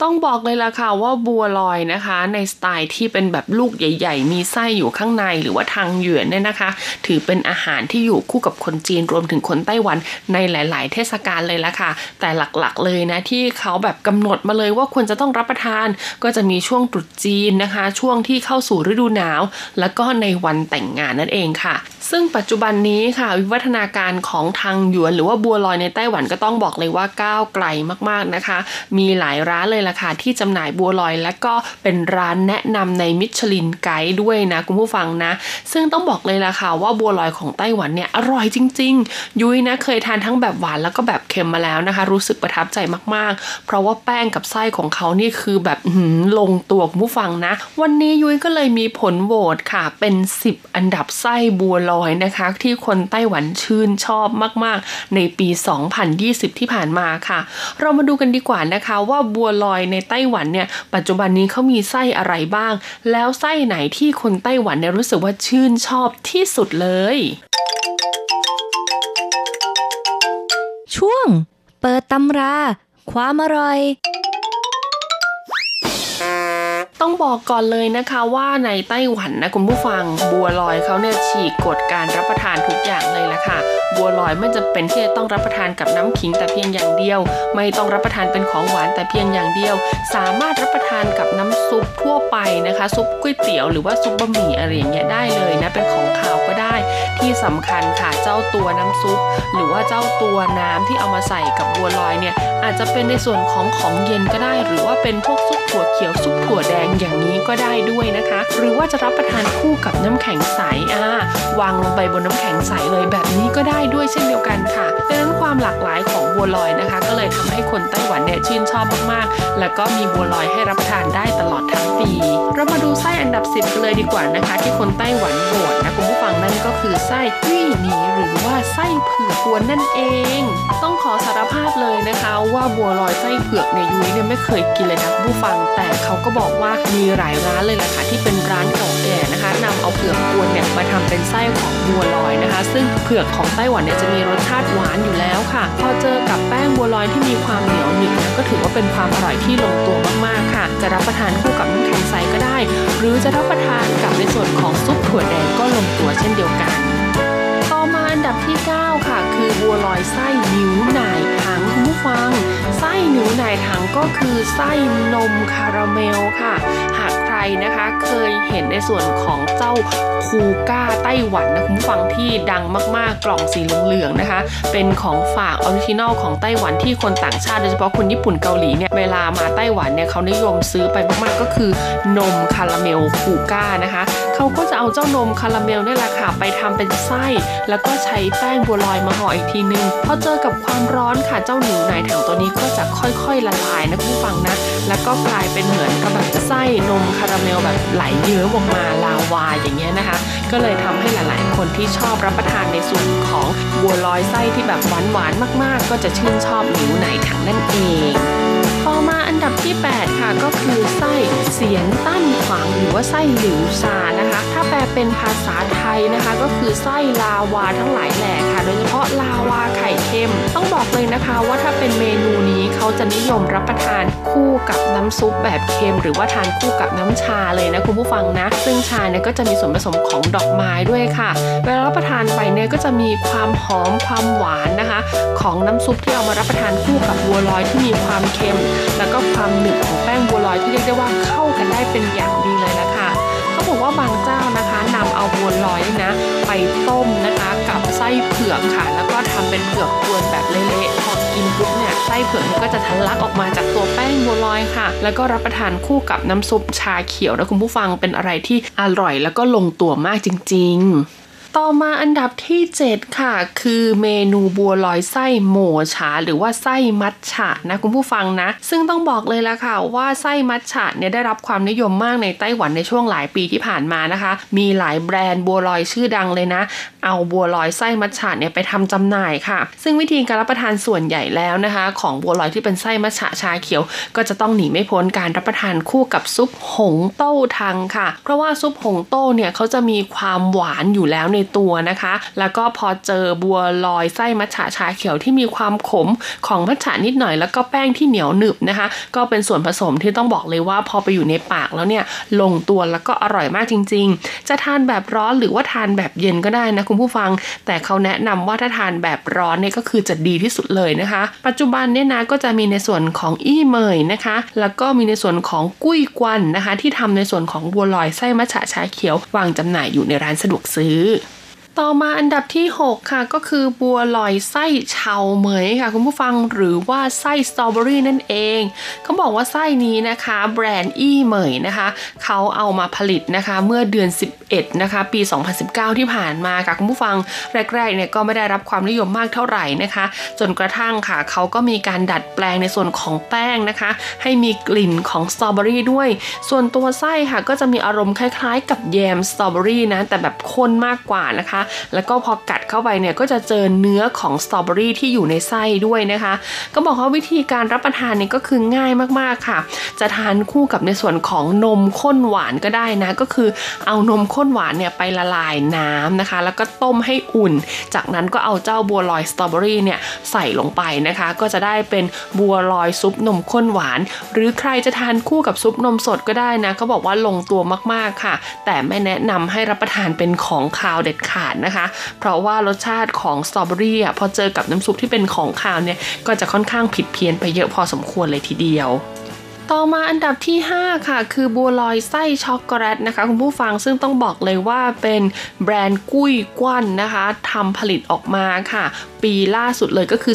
ต้องบอกเลยล่ะค่ะว่าบัวลอยนะคะ ในสไตล์ที่เป็นแบบลูกใหญ่ ๆ มีไส้อยู่ข้างในหรือว่าทางเหยือนเนี่ยนะคะ ถือเป็นอาหารที่อยู่คู่กับคนจีนรวมถึงคนไต้หวันในหลาย ๆ เทศกาลเลยล่ะค่ะ แต่หลักๆเลยนะที่เขาแบบกำหนดมาเลยว่าควรจะต้องรับประทาน ก็จะมีช่วงตรุษจีนนะคะ ช่วงที่เข้าสู่ฤดูหนาว แล้วก็ในวันแต่งงานนั่นเองค่ะ ซึ่งปัจจุบันนี้ค่ะ วิวัฒนาการของทางหยวน หรือว่าบัวลอยในไต้หวันก็ต้องบอกเลยว่าก้าวไกลมาก ๆนะคะ มีหลายร้านเลยล่ะค่ะ ที่จำหน่ายบัวลอย และก็เป็นร้านแนะนำในมิชลินไกด์ด้วยนะคุณผู้ฟังนะ ซึ่งต้องบอกเลยล่ะค่ะว่าบัวลอยของไต้หวันเนี่ยอร่อยจริง ๆ ยุ้ยนะเคยทานทั้งแบบหวานแล้วก็แบบเค็มมาแล้วนะคะ รู้สึกประทับใจมากๆ เพราะว่าแป้งกับไส้ของเขานี่คือแบบหืลงตัวคุณผู้ฟังนะ วันนี้ยุ้ยก็เลยมีผลโหวตค่ะ เป็น 10 อันดับไส้บัวลอยนะคะ ที่คนไต้หวันชื่นชอบมาก ๆ ในปี 2020 ที่ผ่านมาค่ะ เรามาดูกันดีกว่านะคะว่าบัวลอยในไต้หวันเนี่ยปัจจุบันนี้เขามีไส้อะไรบ้าง แล้วไส้ไหนที่คนไต้หวันเนี่ยรู้สึกว่าชื่นชอบที่สุดเลย ช่วง เปิดตำรา ความอร่อย ต้องบอกก่อนเลยนะคะว่าในไต้หวันนะคุณผู้ฟัง บัวลอยเขาเนี่ยฉีกกฎการรับประทานทุกอย่างเลยละค่ะ บัวลอยไม่จะเป็นที่จะต้องรับประทานกับน้ำขิงแต่เพียงอย่างเดียว ไม่ต้องรับประทานเป็นของหวานแต่เพียงอย่างเดียว สามารถรับประทานกับน้ำซุปทั่วไปนะคะ ซุปก๋วยเตี๋ยวหรือว่าซุปบะหมี่อะไรอย่างเงี้ยได้เลยนะเป็นของขาวก็ได้ ที่สำคัญค่ะเจ้าตัวน้ำซุป หรือว่าเจ้าตัวน้ำที่เอามาใส่กับบัวลอยเนี่ยอาจจะเป็นในส่วนของของเย็นก็ได้ หรือว่าเป็นพวกซุปถั่วเขียวซุปถั่วแดงอย่างนี้ก็ได้ด้วยนะคะ หรือว่าจะรับประทานคู่กับน้ำแข็งใสอ่าวางลงไปบนน้ำแข็งใสเลยแบบนี้ก็ได้ด้วยเช่นเดียวกันค่ะดังนั้นความหลากหลายของบัวลอยนะคะ ก็เลยทำให้คนไต้หวันเนี่ยชื่นชอบมากๆ แล้วก็มีบัวลอยให้รับประทานได้ตลอดทั้งปี เรามาดูไส้อันดับ 10กันเลยดีกว่านะคะ ที่คนไต้หวันโหวตนะคุณผู้ฟังนั่นก็คือไส้วี่หนีหรือว่า กวนนั่นเอง ต้องขอสารภาพเลยนะคะว่าบัวลอยไส้เผือกในยยุ้ยเนี่ยไม่เคยกินเลยนะผู้ฟัง แต่เขาก็บอกว่ามีหลายร้านเลยแหละค่ะที่เป็นร้านเก่าแก่นะคะนำเอาเผือกกวนเนี่ยมาทำเป็นไส้ของบัวลอยนะคะ ซึ่งเผือกของไต้หวันเนี่ยจะมีรสชาติหวานอยู่แล้วค่ะ พอเจอกับแป้งบัวลอยที่มีความเหนียวหนึบนะก็ถือว่าเป็นความอร่อยที่ลงตัวมากๆค่ะ จะรับประทานคู่กับน้ำแข็งใสก็ได้ หรือจะรับประทานกับในส่วนของซุปถั่วแดงก็ลงตัวเช่นเดียวกัน มาอันดับที่ 9 ค่ะ คือบัวลอยไส้ 牛奶糖 คุณผู้ฟัง ไส้ 牛奶糖 ก็คือไส้นมคาราเมลค่ะ นะคะ เคยเห็นในส่วนของเจ้าคูก้าไต้หวันนะคุณผู้ฟังที่ดังมากๆกล่องสีเหลืองๆนะคะ เป็นของฝาก original ของไต้หวันที่คนต่างชาติโดยเฉพาะคนญี่ปุ่นเกาหลีเนี่ยเวลามาไต้หวันเนี่ยเขานิยมซื้อไปมากๆก็คือนมคาราเมลคูก้านะคะเขาก็จะเอาเจ้านมคาราเมลเนี่ยแหละค่ะไปทำเป็นไส้ แล้วก็ใช้แป้งบัวลอยมาห่ออีกทีนึงพอเจอกับความร้อนค่ะเจ้า 牛奶糖 ตัวนี้ก็จะค่อยๆละลายนะคุณผู้ฟังนะ แล้วก็กลายเป็นเหมือนกับแบบไส้นมคาราาเมลแบบไหลเยิ้มออกมาลาวาอย่างเงี้ยนะคะ ก็เลยทำให้หลายๆ คนที่ชอบรับประทานในส่วนของบัวลอยไส้ที่แบบหวานๆมาก ๆ ก็จะชื่นชอบ牛奶糖 นั่นเองต่อมาอันดับที่ 8 ค่ะก็คือไส้เสียนตั้นขวางหรือว่าไส้หลิวซานะคะ ถ้าแปลเป็นภาษาไท นะคะก็คือไส้ลาวาทั้งหลายแหล่ค่ะ โดยเฉพาะลาวาไข่เค็ม ต้องบอกเลยนะคะว่าถ้าเป็นเมนูนี้เขาจะนิยมรับประทานคู่กับน้ำซุปแบบเค็ม หรือว่าทานคู่กับน้ำชาเลยนะคุณผู้ฟังนะ ซึ่งชาเนี่ยก็จะมีส่วนผสมของดอกไม้ด้วยค่ะเวลารับประทานไปเนี่ยก็จะมีความหอมความหวานนะคะ ของน้ำซุปที่เอามารับประทานคู่กับบัวลอยที่มีความเค็ม แล้วก็ความหนึบของแป้งบัวลอยที่เรียกได้ว่าเข้ากันได้เป็นอย่างดีเลยละคะ บาบางเจ้านะคะนำเอาบัวลอยนะ ไปต้มนะคะกับไส้เผือกค่ะ แล้วก็ทำเป็นเผือกกวนแบบเละๆพอกินปุ๊บเนี่ยไส้เผือกมันก็จะทะลักออกมาจากตัวแป้งบัวลอยค่ะ แล้วก็รับประทานคู่กับน้ำซุปชาเขียวนะคุณผู้ฟังเป็นอะไรที่อร่อย แล้วก็ลงตัวมากจริง ๆ ต่อมาอันดับที่ 7 ค่ะ คือเมนูบัวลอยไส้โหม่ฉา หรือว่าไส้มัทฉะนะคุณผู้ฟังนะ ซึ่งต้องบอกเลยละค่ะว่าไส้มัทฉะเนี่ยได้รับความนิยมมากในไต้หวันในช่วงหลายปีที่ผ่านมานะคะ มีหลายแบรนด์บัวลอยชื่อดังเลยนะ เอาบัวลอยไส้มัทฉะเนี่ยไปทำจำหน่ายค่ะ ซึ่งวิธีการรับประทานส่วนใหญ่แล้วนะคะ ของบัวลอยที่เป็นไส้มัทฉะชาเขียว ก็จะต้องหนีไม่พ้นการรับประทานคู่กับซุปหงเต้าทังค่ะ เพราะว่าซุปหงโต้เนี่ยเขาจะมีความหวานอยู่แล้วในตัวนะคะ แล้วก็พอเจอบัวลอยไส้มัทฉะชาเขียวที่มีความขมของมัทฉะนิดหน่อย แล้วก็แป้งที่เหนียวหนึบนะคะ ก็เป็นส่วนผสมที่ต้องบอกเลยว่าพอไปอยู่ในปากแล้วเนี่ยลงตัวแล้วก็อร่อยมากจริง ๆ จะทานแบบร้อนหรือว่าทานแบบเย็นก็ได้นะคุณผู้ฟัง แต่เขาแนะนำว่าถ้าทานแบบร้อนเนี่ยก็คือจะดีที่สุดเลยนะคะ ปัจจุบันเนี่ยนะก็จะมีในส่วนของอี้เมยนะคะ แล้วก็มีในส่วนของกุ้ยกวันนะคะ ที่ทำในส่วนของบัวลอยไส้มัทฉะชาเขียววางจำหน่ายอยู่ในร้านสะดวกซื้อ ต่อมาอันดับที่ 6 ค่ะก็คือบัวลอยไส้เฉาเหมยค่ะ คุณผู้ฟังหรือว่าไส้สตรอเบอรี่นั่นเองเขาบอกว่าไส้นี้นะคะ แบรนด์อี้เหมยนะคะเขาเอามาผลิตนะคะเมื่อเดือน 11 นะคะ ปี 2019 ที่ผ่านมาค่ะ คุณผู้ฟังแรกๆเนี่ยก็ไม่ได้รับความนิยมมากเท่าไหร่นะคะ จนกระทั่งค่ะเขาก็มีการดัดแปลงในส่วนของแป้งนะคะ ให้มีกลิ่นของสตรอเบอรี่ด้วย ส่วนตัวไส้ค่ะก็จะมีอารมณ์คล้ายๆ กับแยมสตรอเบอรี่นะแต่แบบข้นมากกว่านะคะแล้วก็พอกัดเข้าไปเนี่ยก็จะเจอเนื้อของสตรอเบอรี่ที่อยู่ในไส้ด้วยนะคะ ก็บอกว่าวิธีการรับประทานเนี่ยก็คือง่ายมากๆค่ะ จะทานคู่กับในส่วนของนมข้นหวานก็ได้นะ ก็คือเอานมข้นหวานเนี่ยไปละลายน้ำนะคะ แล้วก็ต้มให้อุ่น จากนั้นก็เอาเจ้าบัวลอยสตรอเบอรี่เนี่ยใส่ลงไปนะคะ ก็จะได้เป็นบัวลอยซุปนมข้นหวาน หรือใครจะทานคู่กับซุปนมสดก็ได้นะเขาบอกว่าลงตัวมากๆค่ะ แต่ไม่แนะนำให้รับประทานเป็นของคาวเด็ดขาดนะคะ เพราะว่ารสชาติของสตรอเบอรี่อะพอเจอกับน้ำซุปที่เป็นของคาวเนี่ยก็จะค่อนข้างผิดเพี้ยนไปเยอะพอสมควรเลยทีเดียว ต่อมาอันดับที่ 5 ค่ะ คือบัวลอยไส้ช็อกโกแลตนะคะ คุณผู้ฟังซึ่งต้องบอกเลยว่าเป็นแบรนด์กุ้ยกวันนะคะทำผลิตออกมาค่ะ ปีล่าสุดเลยก็คือ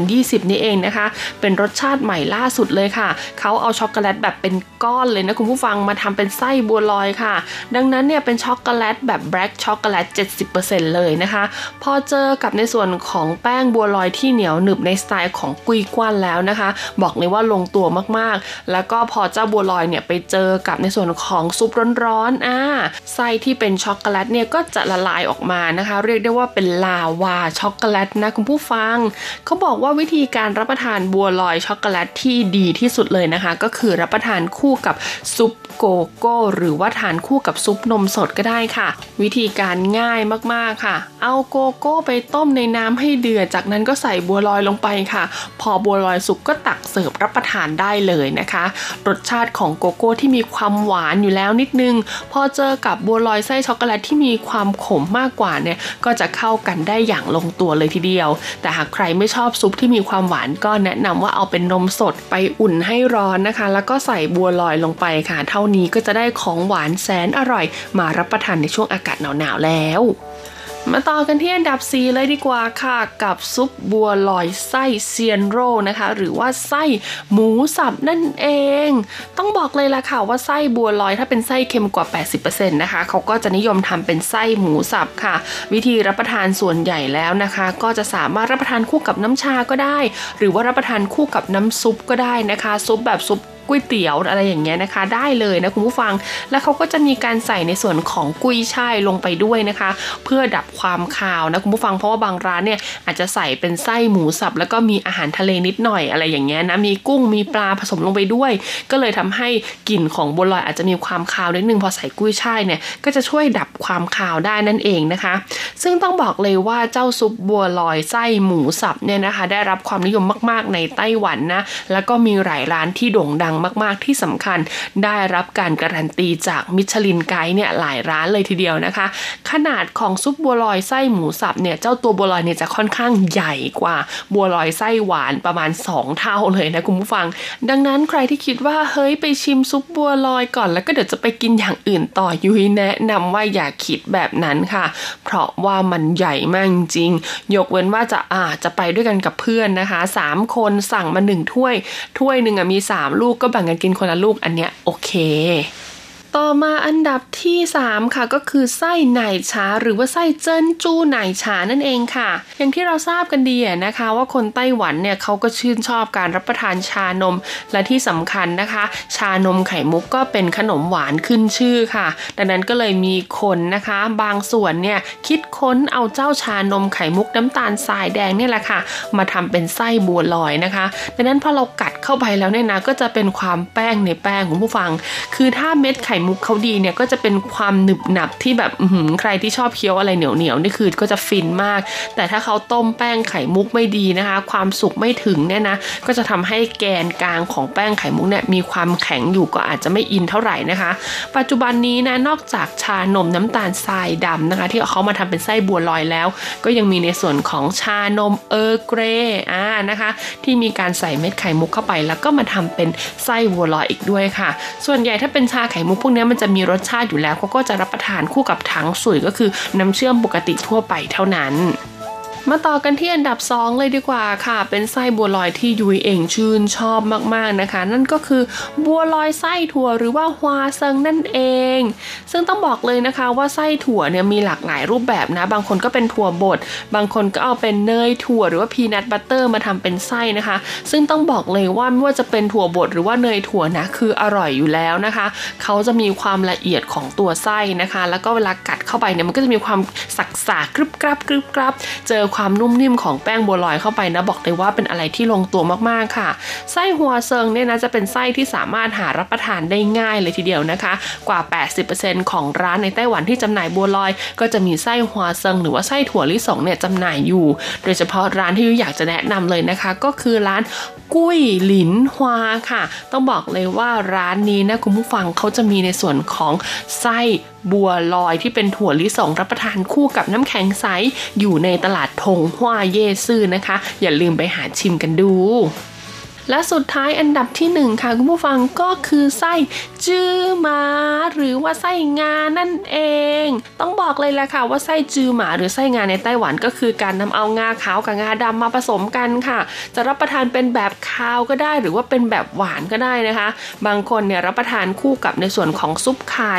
2020 นี่เองนะคะ เป็นรสชาติใหม่ล่าสุดเลยค่ะ เขาเอาช็อกโกแลตแบบเป็นก้อนเลยนะคุณผู้ฟังมาทำเป็นไส้บัวลอยค่ะ ดังนั้นเนี่ยเป็นช็อกโกแลตแบบ black chocolate 70%เลยนะคะ พอเจอกับในส่วนของแป้งบัวลอยที่เหนียวหนึบในสไตล์ของกุ้ยกวันแล้วนะคะ บอกเลยว่าลงตัวมากๆแล้วก็พอเจ้าบัวลอยเนี่ยไปเจอกับในส่วนของซุปร้อนๆอ่าไส้ที่เป็นช็อกโกแลตเนี่ยก็จะละลายออกมานะคะ เรียกได้ว่าเป็นลาวาช็อกโกแลตนะคุณผู้ฟังเขาบอกว่าวิธีการรับประทานบัวลอยช็อกโกแลตที่ดีที่สุดเลยนะคะ ก็คือรับประทานคู่กับซุปโกโก้หรือว่าทานคู่กับซุปนมสดก็ได้ค่ะ วิธีการง่ายมากๆค่ะ เอาโกโก้ไปต้มในน้ำให้เดือดจากนั้นก็ใส่บัวลอยลงไปค่ะ พอบัวลอยสุกก็ตักเสิร์ฟรับประทานได้เลยนะคะรสชาติของโกโก้ที่มีความหวานอยู่แล้วนิดนึง พอเจอกับบัวลอยไส้ช็อกโกแลตที่มีความขมมากกว่าเนี่ยก็จะเข้ากันได้อย่างลงตัวเลยทีเดียว แต่หากใครไม่ชอบซุปที่มีความหวานก็แนะนำว่าเอาเป็นนมสดไปอุ่นให้ร้อนนะคะ แล้วก็ใส่บัวลอยลงไปค่ะ เท่านี้ก็จะได้ของหวานแสนอร่อย มารับประทานในช่วงอากาศหนาวๆแล้ว มาต่อกันที่อันดับ 4 เลยดีกว่าค่ะ กับซุปบัวลอยไส้เซียนโรนะคะ หรือว่าไส้หมูสับนั่นเอง ต้องบอกเลยละค่ะว่าไส้บัวลอยถ้าเป็นไส้เค็มกว่า 80%นะคะเขาก็จะนิยมทำเป็นไส้หมูสับค่ะ วิธีรับประทานส่วนใหญ่แล้วนะคะ ก็จะสามารถรับประทานคู่กับน้ำชาก็ได้ หรือว่ารับประทานคู่กับน้ำซุปก็ได้นะคะ ซุปแบบซุป ก๋วยเตี๋ยวอะไรอย่างเงี้ยนะคะ ได้เลยนะคุณผู้ฟัง แล้วเขาก็จะมีการใส่ในส่วนของกุ้ยช่ายลงไปด้วยนะคะ เพื่อดับความคาวนะคุณผู้ฟังเพราะว่าบางร้านเนี่ยอาจจะใส่เป็นไส้หมูสับ แล้วก็มีอาหารทะเลนิดหน่อยอะไรอย่างเงี้ยนะมีกุ้งมีปลาผสมลงไปด้วย ก็เลยทำให้กลิ่นของบัวลอยอาจจะมีความคาวนิดนึงพอใส่กุ้ยช่ายเนี่ยก็จะช่วยดับความคาวได้นั่นเองนะคะ ซึ่งต้องบอกเลยว่าเจ้าซุปบัวลอยไส้หมูสับเนี่ยนะคะ ได้รับความนิยมมาก ๆ ในไต้หวันนะแล้วก็มีหลายร้านที่โด่งดังมาก ๆ ที่สำคัญได้รับการการันตีจากมิชลินไกด์เนี่ยหลายร้านเลยทีเดียวนะคะ ขนาดของซุปบัวลอยไส้หมูสับเนี่ยเจ้าตัวบัวลอยเนี่ยจะค่อนข้างใหญ่กว่าบัวลอยไส้หวานประมาณ 2 เท่าเลยนะคุณผู้ฟัง ดังนั้นใครที่คิดว่าเฮ้ยไปชิมซุปบัวลอยก่อน แล้วก็เดี๋ยวจะไปกินอย่างอื่นต่อยุ้ยแนะนำว่าอย่าคิดแบบนั้นค่ะ เพราะว่ามันใหญ่มากจริง ยกเว้นว่าจะอาจะไปด้วยกันกับเพื่อนนะคะ 3 คนสั่งมาหนึ่งถ้วย ถ้วยหนึ่งมี 3 ลูกก็แบ่งกันกินคนละลูกอันเนี้ยโอเค ต่อมาอันดับที่ 3 ค่ะก็คือไส้ไหนชาหรือว่าไส้เจิ้นจู้ไหนชานั่นเองค่ะ อย่างที่เราทราบกันดีนะคะ ว่าคนไต้หวันเนี่ยเขาก็ชื่นชอบการรับประทานชานม และที่สำคัญนะคะ ชานมไข่มุกก็เป็นขนมหวานขึ้นชื่อค่ะ ดังนั้นก็เลยมีคนนะคะ บางส่วนเนี่ยคิดค้นเอาเจ้าชานมไข่มุกน้ำตาลทรายแดงเนี่ยแหละค่ะ มาทำเป็นไส้บัวลอยนะคะ ดังนั้นพอเรากัดเข้าไปแล้วเนี่ยนะก็จะเป็นความแป้งในแป้งของผู้ฟัง คือถ้าเม็ดไข่มุกเขาดีเนี่ยก็จะเป็นความหนึบหนับที่แบบใครที่ชอบเคี้ยวอะไรเหนียวเหนียวนี่คือก็จะฟินมาก แต่ถ้าเขาต้มแป้งไข่มุกไม่ดีนะคะ ความสุกไม่ถึงเนี่ยนะก็จะทำให้แกนกลางของแป้งไข่มุกเนี่ยมีความแข็งอยู่ก็อาจจะไม่อินเท่าไหร่นะคะ ปัจจุบันนี้นะนอกจากชานมน้ำตาลทรายดำนะคะ ที่เขามาทำเป็นไส้บัวลอยแล้ว ก็ยังมีในส่วนของชานมเออร์เกรอ่านะคะ ที่มีการใส่เม็ดไข่มุกเข้าไป แล้วก็มาทำเป็นไส้บัวลอยอีกด้วยค่ะ ส่วนใหญ่ถ้าเป็นชาไข่มุกพวกนี้มันจะมีรสชาติอยู่แล้วเขาก็จะรับประทานคู่กับถังสุยก็คือน้ำเชื่อมปกติทั่วไปเท่านั้น มาต่อกันที่อันดับ 2 เลยดีกว่าค่ะ เป็นไส้บัวลอยที่ยุ้ยเองชื่นชอบมากๆนะคะ นั่นก็คือบัวลอยไส้ถั่วหรือว่าฮวาเซิงนั่นเอง ซึ่งต้องบอกเลยนะคะว่าไส้ถั่วเนี่ยมีหลากหลายรูปแบบนะ บางคนก็เป็นถั่วบด บางคนก็เอาเป็นเนยถั่วหรือว่า peanut butter มาทำเป็นไส้นะคะ ซึ่งต้องบอกเลยว่าไม่ว่าจะเป็นถั่วบดหรือว่าเนยถั่วนะคืออร่อยอยู่แล้วนะคะ เขาจะมีความละเอียดของตัวไส้นะคะ แล้วก็เวลากัดเข้าไปเนี่ยมันก็จะมีความสักสากรึบกรับกรึบกรับ เจอความนุ่มนิ่มของแป้งบัวลอยเข้าไปนะบอกเลยว่าเป็นอะไรที่ลงตัวมากๆค่ะ ไส้ 花生เนี่ยนะจะเป็นไส้ที่สามารถหารับประทานได้ง่ายเลยทีเดียวนะคะ กว่า 80%ของร้านในไต้หวันที่จำหน่ายบัวลอย ก็จะมีไส้หัวเซิงหรือว่าไส้ถั่วลิสงเนี่ยจำหน่ายอยู่ โดยเฉพาะร้านที่ยุอยากจะแนะนำเลยนะคะ ก็คือร้านกุ้ยหลินฮวาค่ะ ต้องบอกเลยว่าร้านนี้นะคุณผู้ฟังเขาจะมีในส่วนของไส้บัวลอยที่เป็นถั่วลิสงรับประทานคู่กับน้ำแข็งใสอยู่ในตลาดทงฮวาเยซื่อนะคะ อย่าลืมไปหาชิมกันดู และสุดท้ายอันดับที่1ค่ะคุณผู้ฟังก็คือไส้จื้อหมาหรือว่าไส้งานั่นเอง ต้องบอกเลยแหละค่ะว่าไส้จื้อหมาหรือไส้งาในไต้หวันก็คือการนำเอางาขาวกับงาดำมาผสมกันค่ะ จะรับประทานเป็นแบบคาวก็ได้หรือว่าเป็นแบบหวานก็ได้นะคะ บางคนเนี่ยรับประทานคู่กับในส่วนของซุปไข่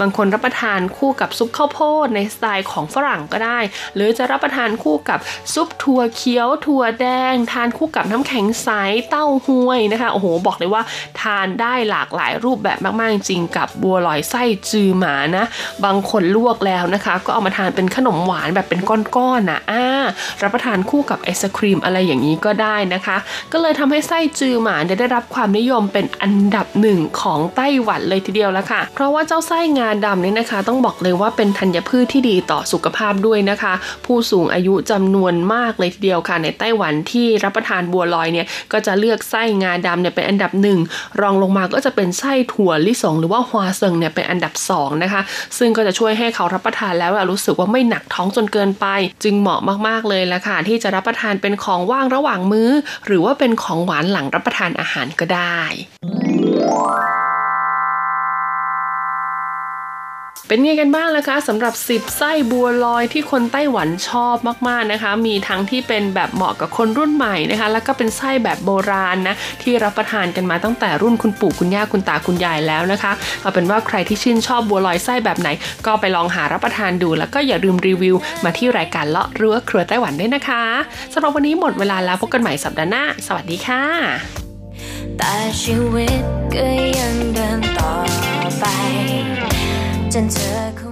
บางคนรับประทานคู่กับซุปข้าวโพดในสไตล์ของฝรั่งก็ได้ หรือจะรับประทานคู่กับซุปถั่วเขียวถั่วแดง ทานคู่กับน้ำแข็งใสเต้าห้วยนะคะโอ้โหบอกเลยว่าทานได้หลากหลายรูปแบบมากๆจริงกับบัวลอยไส้จือหมานะ บางคนลวกแล้วนะคะ ก็เอามาทานเป็นขนมหวานแบบเป็นก้อนๆนะอ่ารับประทานคู่กับไอศครีมอะไรอย่างนี้ก็ได้นะคะ ก็เลยทำให้ไส้จือหมาได้รับความนิยมเป็นอันดับหนึ่งของไต้หวันเลยทีเดียวแล้วค่ะ เพราะว่าเจ้าไส้งาดำนี่นะคะ ต้องบอกเลยว่าเป็นธัญพืชที่ดีต่อสุขภาพด้วยนะคะ ผู้สูงอายุจำนวนมากเลยทีเดียวค่ะในไต้หวันที่รับประทานบัวลอยเนี่ยก็จะเลือกไส้งาดำเนี่ยเป็นอันดับหนึ่งรองลงมาก็จะเป็นไส้ถั่วลิสงหรือว่าฮวาเซิงเนี่ยเป็นอันดับ2นะคะซึ่งก็จะช่วยให้เขารับประทานแล้วรู้สึกว่าไม่หนักท้องจนเกินไป จึงเหมาะมากๆเลยละค่ะที่จะรับประทานเป็นของว่างระหว่างมื้อ หรือว่าเป็นของหวานหลังรับประทานอาหารก็ได้ เป็นไงกันบ้างล่ะคะสำหรับ 10 ไส้บัวลอยที่คนไต้หวันชอบมากๆนะคะ มีทั้งที่เป็นแบบเหมาะกับคนรุ่นใหม่นะคะ แล้วก็เป็นไส้แบบโบราณนะที่รับประทานกันมาตั้งแต่รุ่นคุณปู่คุณย่าคุณตาคุณยายแล้วนะคะเอาเป็นว่าใครที่ชื่นชอบบัวลอยไส้แบบไหน ก็ไปลองหารับประทานดู แล้วก็อย่าลืมรีวิว มาที่รายการเลาะเรือครัวไต้หวันด้วยนะคะสำหรับวันนี้หมดเวลาแล้วพบกันใหม่สัปดาห์หน้า สวัสดีค่ะแต่ชีวิตก็ยังเดินต่อไป จนเธอคง